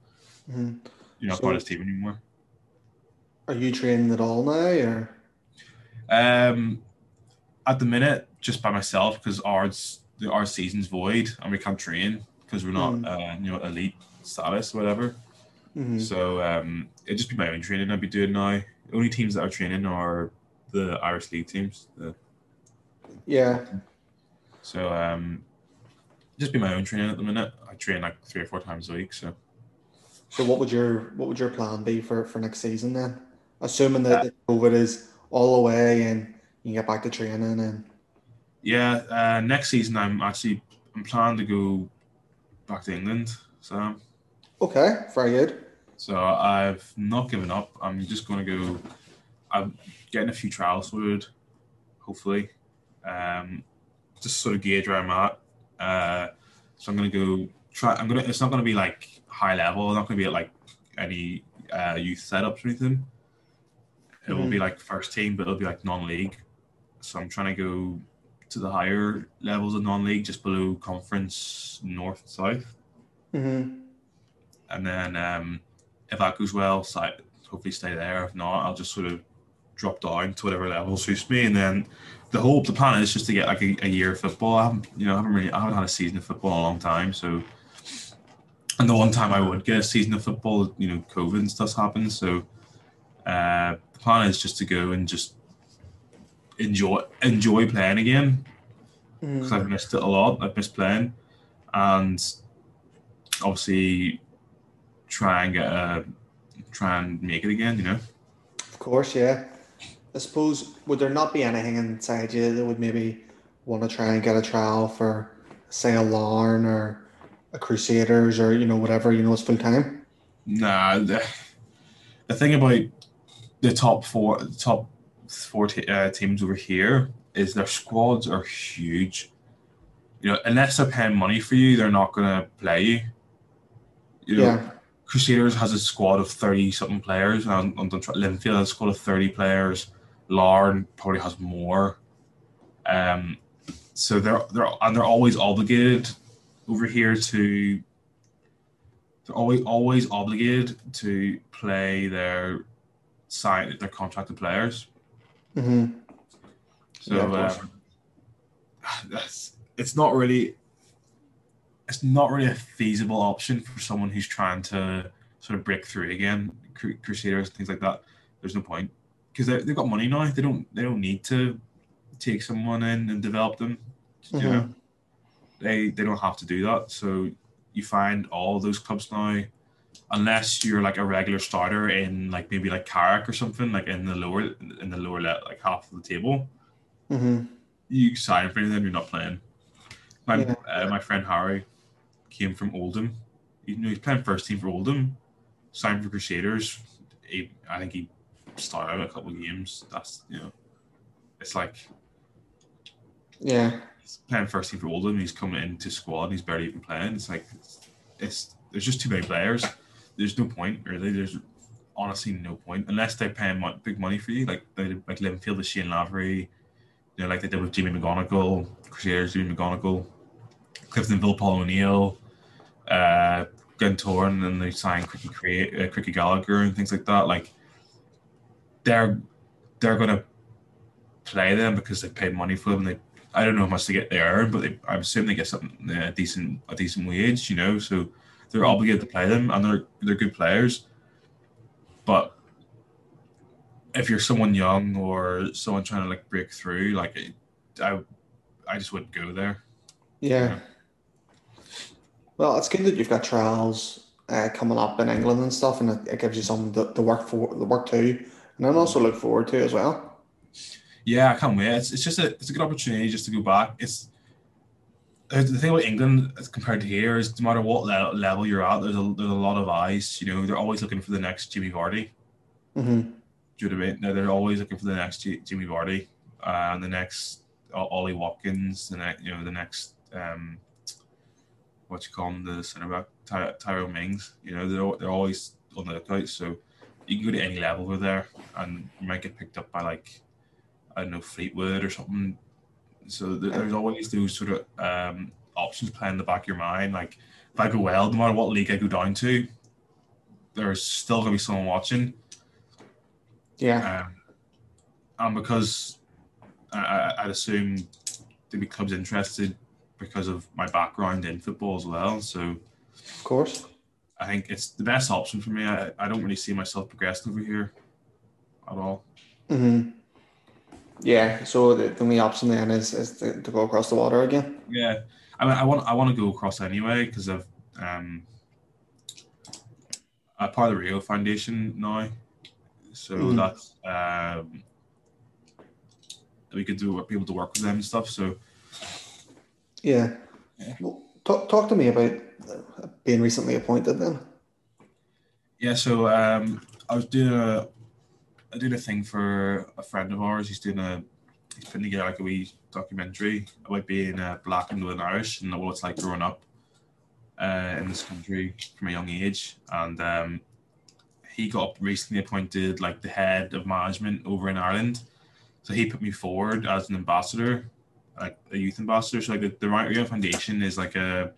Mm-hmm. You're not so, part of the team anymore. Are you training at all now, or? Um, at the minute, just by myself because ours the our season's void and we can't train because we're not mm. uh, you know elite status whatever. Mm-hmm. So um, it'd just be my own training I'd be doing now. The only teams that are training are the Irish League teams. The, yeah. So um, just be my own training at the minute. I train like three or four times a week. So, so what would your what would your plan be for for next season then? Assuming that uh, COVID is all away and you get back to training and. Yeah, uh, next season I'm actually I'm planning to go back to England. So. Okay, very good. So I've not given up. I'm just going to go. I'm getting a few trials sorted, hopefully. Um, just sort of gauge where I'm at uh, so I'm gonna go try. I'm gonna. It's not gonna be like high level. I'm not gonna be at like any uh, youth setups or anything. It mm-hmm. will be mm-hmm. like first team, but it'll be like non-league. So I'm trying to go to the higher levels of non-league, just below conference north and south. Mm-hmm. And then um, if that goes well, so hopefully stay there. If not, I'll just sort of drop down to whatever level suits me, and then the whole the plan is just to get like a, a year of football. I haven't you know I haven't really I haven't had a season of football in a long time, so and the one time I would get a season of football, you know, COVID and stuff happened. So uh, the plan is just to go and just enjoy enjoy playing again because mm. I've missed it a lot. I've missed playing, and obviously try and get a try and make it again. You know. Of course, yeah. I suppose would there not be anything inside you that would maybe want to try and get a trial for, say, a Larne or a Crusaders or you know whatever you know is full time? Nah, the, the thing about the top four, the top four t- uh, teams over here is their squads are huge. you know, unless they're paying money for you, they're not going to play you. You know, Yeah. Crusaders has a squad of thirty something players, and on Linfield has a squad of thirty players. Larne probably has more. Um, so they're they're and they're always obligated over here to. They're always always obligated to play their sign their contracted players. hmm So Yeah, um, that's it's not really it's not really a feasible option for someone who's trying to sort of break through again, Crusaders and things like that. There's no point because they've got money now. They don't they don't need to take someone in and develop them. You know, they they don't have to do that. So you find all those clubs now, unless you're like a regular starter in like maybe like Carrick or something, like in the lower in the lower like half of the table hmm you sign for them, you're not playing. My Yeah. uh, my friend Harry came from Oldham. You know, he's playing first team for Oldham. Signed for Crusaders. He, I think he started a couple of games. That's you know, it's like Yeah. he's playing first team for Oldham. He's coming into squad. And he's barely even playing. It's like it's, it's there's just too many players. There's no point really. There's honestly no point unless they're paying big money for you, like they like Linfield with Shane Lavery. You know, like they did with Jimmy McGonigle, Crusaders, Jimmy McGonigle, Cliftonville, Paul O'Neill, uh, Glentoran, and they signed Cricky, Cra- uh, Cricky Gallagher and things like that. Like they're they're gonna play them because they paid money for them. They I don't know how much they get they earn, but they, I'm assuming they get something uh, a decent a decent wage, you know. So they're obligated to play them, and they're they're good players. But if you're someone young or someone trying to like break through, like I I just wouldn't go there. Yeah. Well, it's good that you've got trials uh, coming up in England and stuff, and it, it gives you some the, to work for, the work to, and then also look forward to as well. Yeah, I can't wait. It's, it's just a it's a good opportunity just to go back. It's the thing about England as compared to here is no matter what le- level you're at, there's a there's a lot of eyes. You know, they're always looking for the next Jimmy Vardy. hmm Do you know what I mean? They're- They're always looking for the next Jimmy Vardy, uh, and the next Ollie Watkins, the next you know the next um, what you call him, the centre back Ty- Tyrone Mings. You know they're they're always on the lookout. So you can go to any level over there, and you might get picked up by like I don't know Fleetwood or something. So th- there's always those sort of um, options playing in the back of your mind. Like if I go well, no matter what league I go down to, there's still gonna be someone watching. Yeah. Um, and because I, I, I'd assume there'd be clubs interested because of my background in football as well. So Of course. I think it's the best option for me. I, I don't really see myself progressing over here at all. hmm Yeah. So the, the only option then is, is to, to go across the water again. Yeah, I mean, I want I want to go across anyway because I've um, I'm part of the Rio Foundation now, so Mhm. that's um, we could do be able to work with them and stuff. So Yeah. Yeah. Well, talk, talk to me about being recently appointed then. Yeah, so um, I was doing a, I did a thing for a friend of ours. He's doing a, he's putting together like a wee documentary about being uh, black and Northern Irish and what it's like growing up uh, in this country from a young age. And um, he got recently appointed like the head of management over in Ireland. So he put me forward as an ambassador, like a youth ambassador. So like the, the Rio Foundation is like a,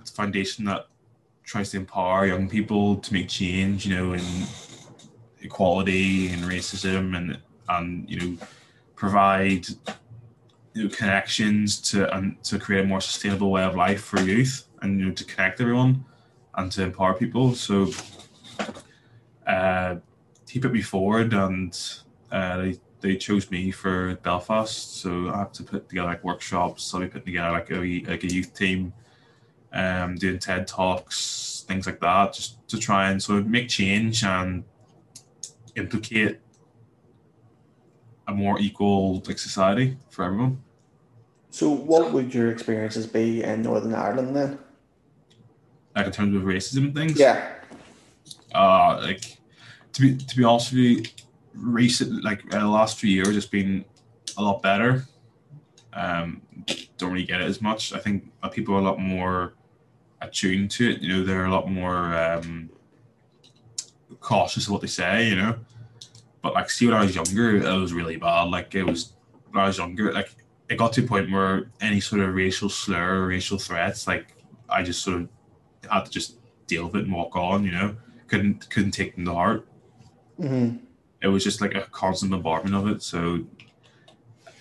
it's a foundation that tries to empower young people to make change, you know, in equality and racism and and you know provide you know, connections to and to create a more sustainable way of life for youth and you know to connect everyone and to empower people. So uh, he put me forward and uh, they, they chose me for Belfast. So I have to put together like workshops. I'll be putting together like a like a youth team um, doing TED talks, things like that, just to try and sort of make change and implicate a more equal like society for everyone. So what would your experiences be in Northern Ireland then? Like in terms of racism and things. Yeah. Uh like to be to be honest with you, recent like uh, the last few years it's been a lot better. Um don't really get it as much. I think people are a lot more attuned to it. You know, they're a lot more um, cautious of what they say. You know, but like, see, when I was younger, it was really bad. Like, it was when I was younger, like it got to a point where any sort of racial slur or racial threats, like I just sort of had to just deal with it and walk on. You know, couldn't couldn't take them to heart. Mm-hmm. It was just like a constant bombardment of it. So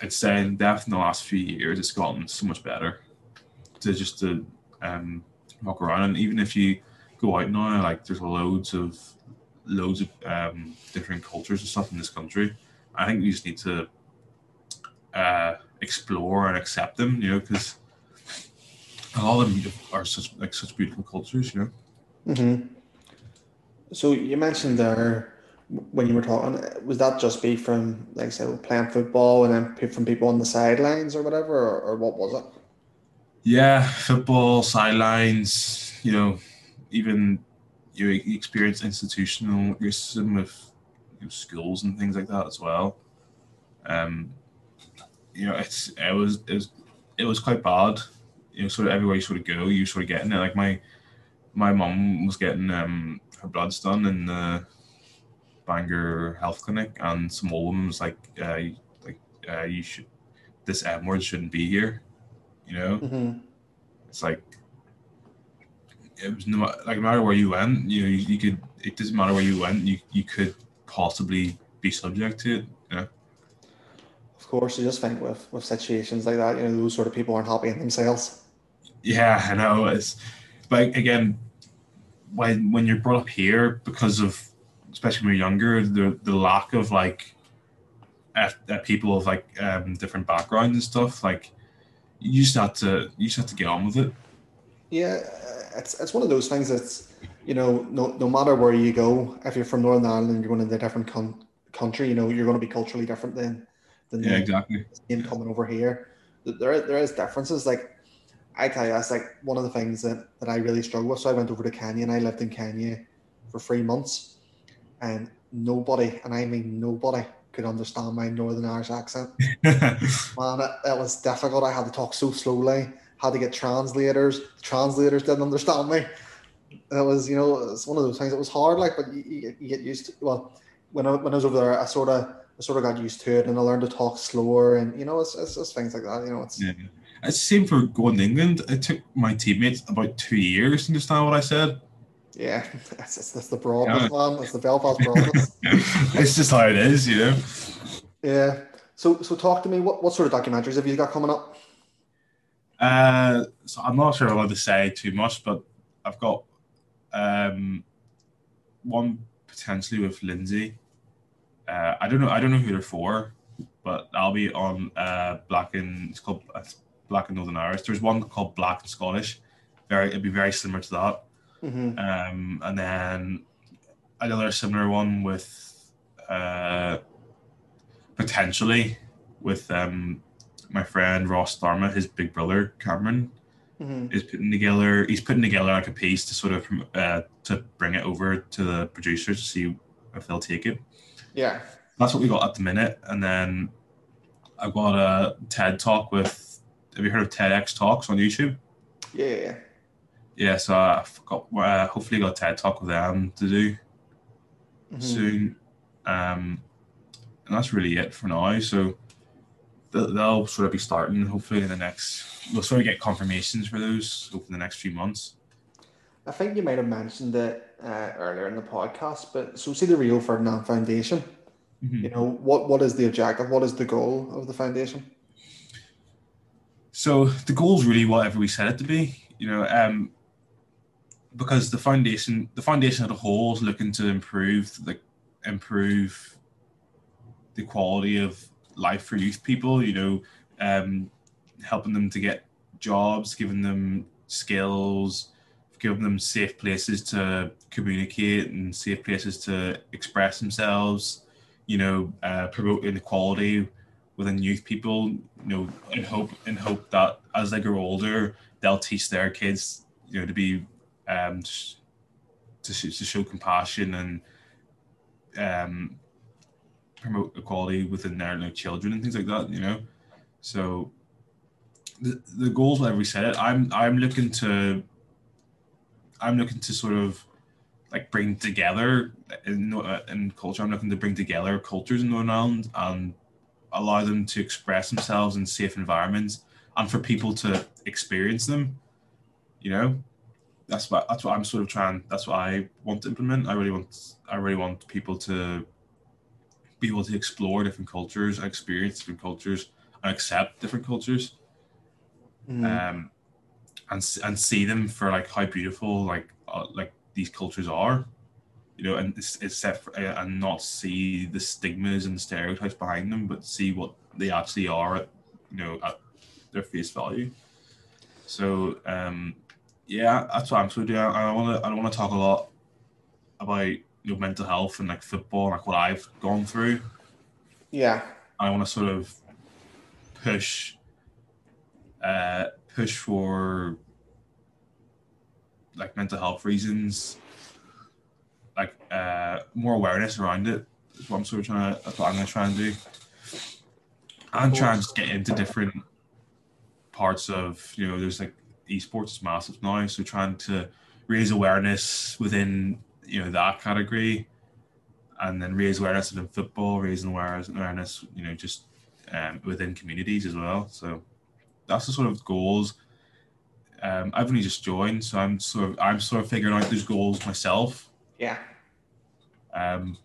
I'd say definitely in the last few years, it's gotten so much better to just to um, walk around. And even if you go out now, like there's loads of loads of um, different cultures and stuff in this country. I think we just need to uh, explore and accept them, you know, because a lot of them are such like such beautiful cultures, you know. Mm-hmm. So you mentioned there when you were talking, was that just be from like say playing football and then from people on the sidelines or whatever, or, or what was it? Yeah, football sidelines. You know, even you experience institutional racism with you know, schools and things like that as well. Um, you know, it's it was it was it was quite bad. You know, sort of everywhere you sort of go, you sort of getting it. Like my my mom was getting um her bloods done in the Bangor Health Clinic, and some old woman was like, uh, like uh, you should this M word shouldn't be here. You know, mm-hmm. it's like it was no like no matter where you went, you know, you, you, could. It doesn't matter where you went, you you could possibly be subject to it. You know? Of course, you just think with with situations like that, you know, those sort of people aren't happy in themselves. Yeah, I know. It's but again, when when you're brought up here because of especially when you're younger, the the lack of like at, at people of like um, different backgrounds and stuff, like you just have to you just have to get on with it. Yeah, it's it's one of those things that's you know no no matter where you go, if you're from Northern Ireland you're going to a different con- country, you know you're going to be culturally different than than yeah exactly coming over here. There there is differences like. I tell you, that's like one of the things that, that I really struggle with. So I went over to Kenya and I lived in Kenya for three months, and nobody, and I mean nobody, could understand my Northern Irish accent. Man, it, it, was difficult. I had to talk so slowly. Had to get translators. translators didn't understand me. It was, you know, it's one of those things. It was hard, like, but you, you, you get used to. Well, when I, when I was over there, I sort of I sort of got used to it, and I learned to talk slower, and you know, it's, it's, it's things like that. You know, it's. Yeah. It's the same for going to England. It took my teammates about two years to understand what I said. Yeah, that's, that's, that's the broadness, yeah. man. That's the Belfast broadness. it's just how it is, you know. Yeah. So, so talk to me. What, what sort of documentaries have you got coming up? Uh, so I'm not sure I'm allowed to say too much, but I've got um, one potentially with Lindsay. Uh, I don't know. I don't know who they're for, but I'll be on uh, Black and it's called Black and Northern Irish. There's one called Black and Scottish. Very, it'd be very similar to that. Mm-hmm. Um, and then another similar one with uh, potentially with um, my friend Ross Tharma, his big brother Cameron, mm-hmm. is putting together. He's putting together like a piece to sort of uh, to bring it over to the producers to see if they'll take it. Yeah, that's what we got at the minute. And then I've got a TED talk with. Have you heard of TEDx talks on YouTube? Yeah, yeah so I've got uh, hopefully got a TED talk with them to do mm-hmm. soon, um, and that's really it for now. So they'll, they'll, sort of be starting hopefully in the next. We'll sort of get confirmations for those over the next few months. I think you might have mentioned it uh, earlier in the podcast, but so see the Rio Ferdinand Foundation. Mm-hmm. You know what? What is the objective? What is the goal of the foundation? So the goal is really whatever we set it to be. You know, um, because the foundation the foundation as a whole is looking to improve the improve the quality of life for youth people you know um, helping them to get jobs giving them skills giving them safe places to communicate and safe places to express themselves you know uh, promoting equality within youth people you know in hope in hope that as they grow older they'll teach their kids you know to be um, to, to show compassion and um, promote equality within their like, children and things like that, you know. So the, the goals whatever we set. It i'm i'm looking to i'm looking to sort of like bring together in, in culture. I'm looking to bring together cultures in northern ireland and allow them to express themselves in safe environments and for people to experience them you know that's what that's what i'm sort of trying that's what i want to implement i really want i really want people to be able to explore different cultures and experience different cultures and accept different cultures Mm. um, and and see them for like how beautiful like uh, like these cultures are, you know, and it's, it's set for, uh, and not see the stigmas and stereotypes behind them, but see what they actually are at you know at their face value. So um, yeah, that's what I'm sort of doing. I want to I don't want to talk a lot about your mental health and like football, like what I've gone through. yeah, I want to sort of push uh push for like mental health reasons like uh more awareness around it is what I'm sort of trying to that's what I'm gonna try and do and try and just get into different parts of you know there's like esports is massive now so trying to raise awareness within you know that category and then raise awareness within football raising awareness awareness you know just um, within communities as well. So that's the sort of goals. Um, I've only just joined so I'm sort of I'm sort of figuring out those goals myself. Yeah, um,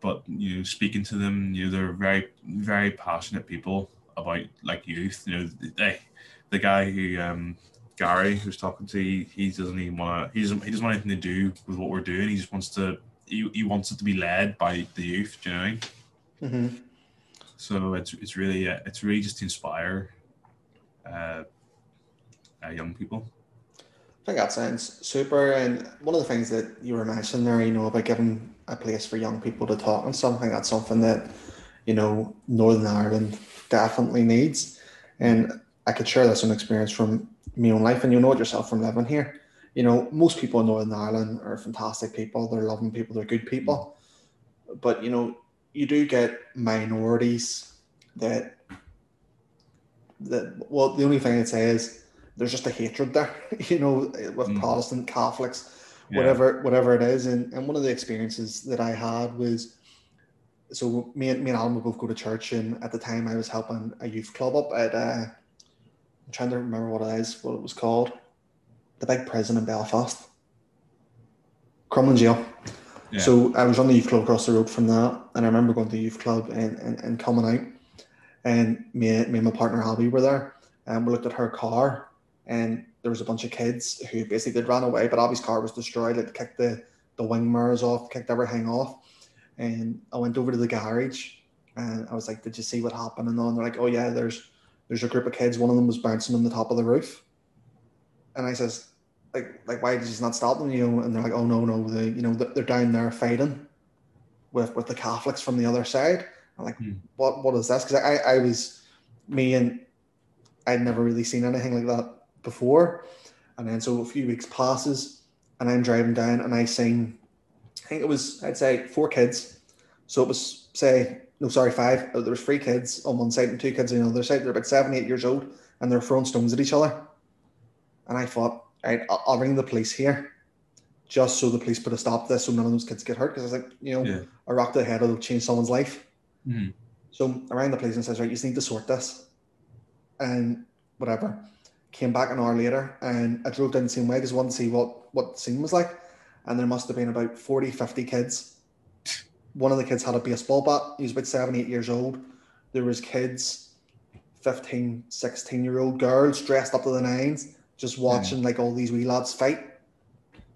but you know, speaking to them, you know, they're very, very passionate people about like youth. You know, they, the guy who um, Gary who's talking to, he, he doesn't even want to. He doesn't. He doesn't want anything to do with what we're doing. He just wants to. He, he wants it to be led by the youth. Do you know what I mean? hmm So it's it's really uh, it's really just to inspire uh, uh, young people. I think that sounds super. And one of the things that you were mentioning there, you know, about giving a place for young people to talk and something that's something that, you know, Northern Ireland definitely needs. And I could share this an experience from my own life, and you know it yourself from living here. You know, most people in Northern Ireland are fantastic people. They're loving people. They're good people. But you know, you do get minorities that that well, the only thing I'd say is there's just a hatred there, you know, with Mm. Protestant Catholics, Yeah. whatever whatever it is. And and one of the experiences that I had was so me and me and Alan would both go to church, and at the time I was helping a youth club up at uh, I'm trying to remember what it is, what it was called, the big prison in Belfast, Crumlin Jail. Yeah. So I was on the youth club across the road from that, and I remember going to the youth club and, and, and coming out, and me, me and my partner Abby were there, and we looked at her car, and there was a bunch of kids who basically ran away, but Abby's car was destroyed. It kicked the the wing mirrors off, kicked everything off, and I went over to the garage, and I was like, "Did you see what happened?" And they're like, "Oh yeah, there's there's a group of kids. One of them was bouncing on the top of the roof," and I says, like like why did you not stop them you know? And they're like oh no no they you know they're down there fighting with with the catholics from the other side. I'm like Hmm. what what is this? Because I, I was me and i'd never really seen anything like that before. And then so a few weeks passes and i'm driving down and i seen i think it was i'd say four kids. So it was say no sorry five Uh, there was three kids on one side and two kids on the other side they're about seven eight years old and they're throwing stones at each other and i thought right, I'll, I'll ring the police here, just so the police put a stop to this, so none of those kids get hurt. Because I was like, you know, Yeah. a rock to the head will change someone's life. Mhm. So I rang the police and says, right, you just need to sort this, and whatever. Came back an hour later, and I drove down the same way because I wanted to see what what the scene was like, and there must have been about 40, 50 kids. One of the kids had a baseball bat. He was about seven, eight years old. There was kids, 15, 16 year old girls dressed up to the nines, just hmm. watching like all these wee lads fight.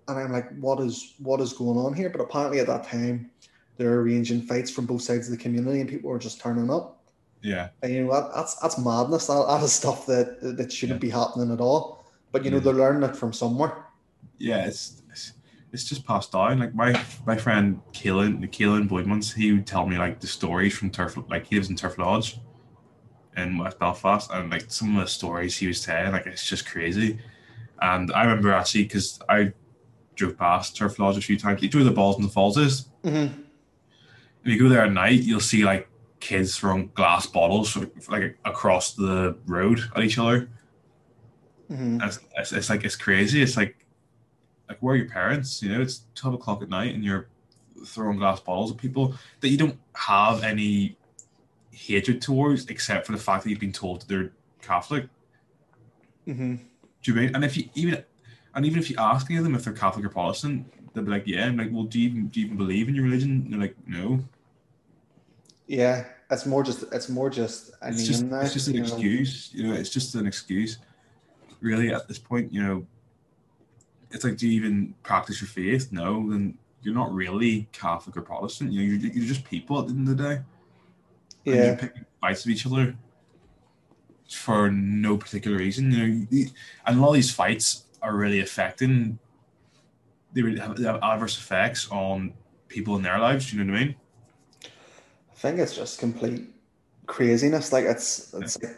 And I'm like, what is what is going on here? But apparently at that time, they're arranging fights from both sides of the community, and people were just turning up. Yeah. And you know what? That's that's madness. That, that is stuff that that shouldn't be happening at all. But you know Yeah. they're learning it from somewhere. yeah, it's, it's just passed down. Like my my friend Keelan, Keelan Boydmans, he would tell me like the stories from Turf. Like he lives in Turf Lodge in West Belfast, and like some of the stories he was telling, like it's just crazy. And I remember actually because I drove past Turf Lodge a few times. You where the balls and the falls is. Mm-hmm. If you go there at night, you'll see like kids throwing glass bottles like across the road at each other. Mm-hmm. It's, it's, it's like it's crazy. It's like like where are your parents? You know, it's twelve o'clock at night and you're throwing glass bottles at people that you don't have any hatred towards, except for the fact that you've been told they're Catholic. Mm-hmm. Do you mean? And if you even and even if you ask any of them if they're Catholic or Protestant, they'll be like, "Yeah." I'm like, "Well, do you even do you even believe in your religion?" And they're like, "No." Yeah, it's more just it's more just a It's name just now, it's just an you know. excuse. You know, it's just an excuse. Really, at this point, you know, it's like, do you even practice your faith? No, then you're not really Catholic or Protestant. You know, you're, you're just people at the end of the day. and Yeah, you're picking fights with each other for no particular reason. You know, and a lot of these fights are really affecting. They really have, they have adverse effects on people in their lives. Do You know what I mean? I think it's just complete craziness. Like it's it's like,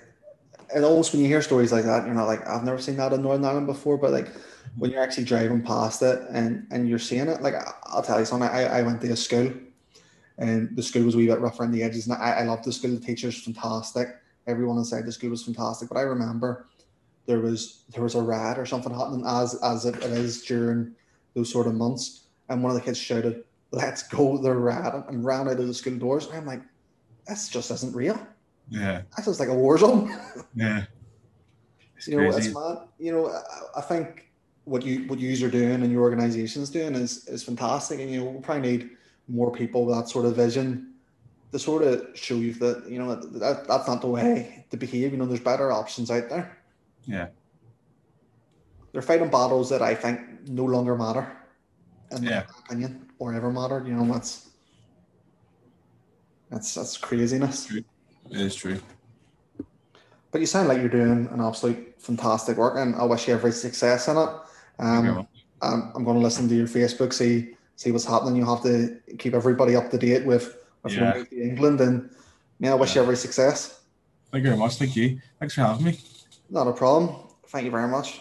and almost when you hear stories like that, you're not like I've never seen that in Northern Ireland before, but like when you're actually driving past it and and you're seeing it, like I'll tell you something. I, I went to a school, and the school was a wee bit rough around the edges, and I, I loved the school. The teachers fantastic. Everyone inside the school was fantastic. But I remember there was there was a riot or something happening as as it, is during those sort of months, and one of the kids shouted, "Let's go!" They're rioting and ran out of the school doors. And I'm like, this just isn't real. Yeah, That's just like a war zone. yeah. It's you know, crazy. it's mad. You know, I, I think what you what you are doing and your organization's doing is is fantastic, and you know, we probably need more people with that sort of vision to sort of show you that you know that, that that's not the way to behave. You know, there's better options out there. Yeah. They're fighting battles that I think no longer matter, in Yeah. my opinion, or ever mattered. You know, that's that's that's craziness. It is true. But you sound like you're doing an absolute fantastic work, and I wish you every success in it. Very Um, I'm, I'm going to listen to your Facebook, see see what's happening. You have to keep everybody up to date with you Yeah. to England, and yeah, I wish you every success. Thank you very much. Thank you. Thanks for having me. Not a problem. Thank you very much.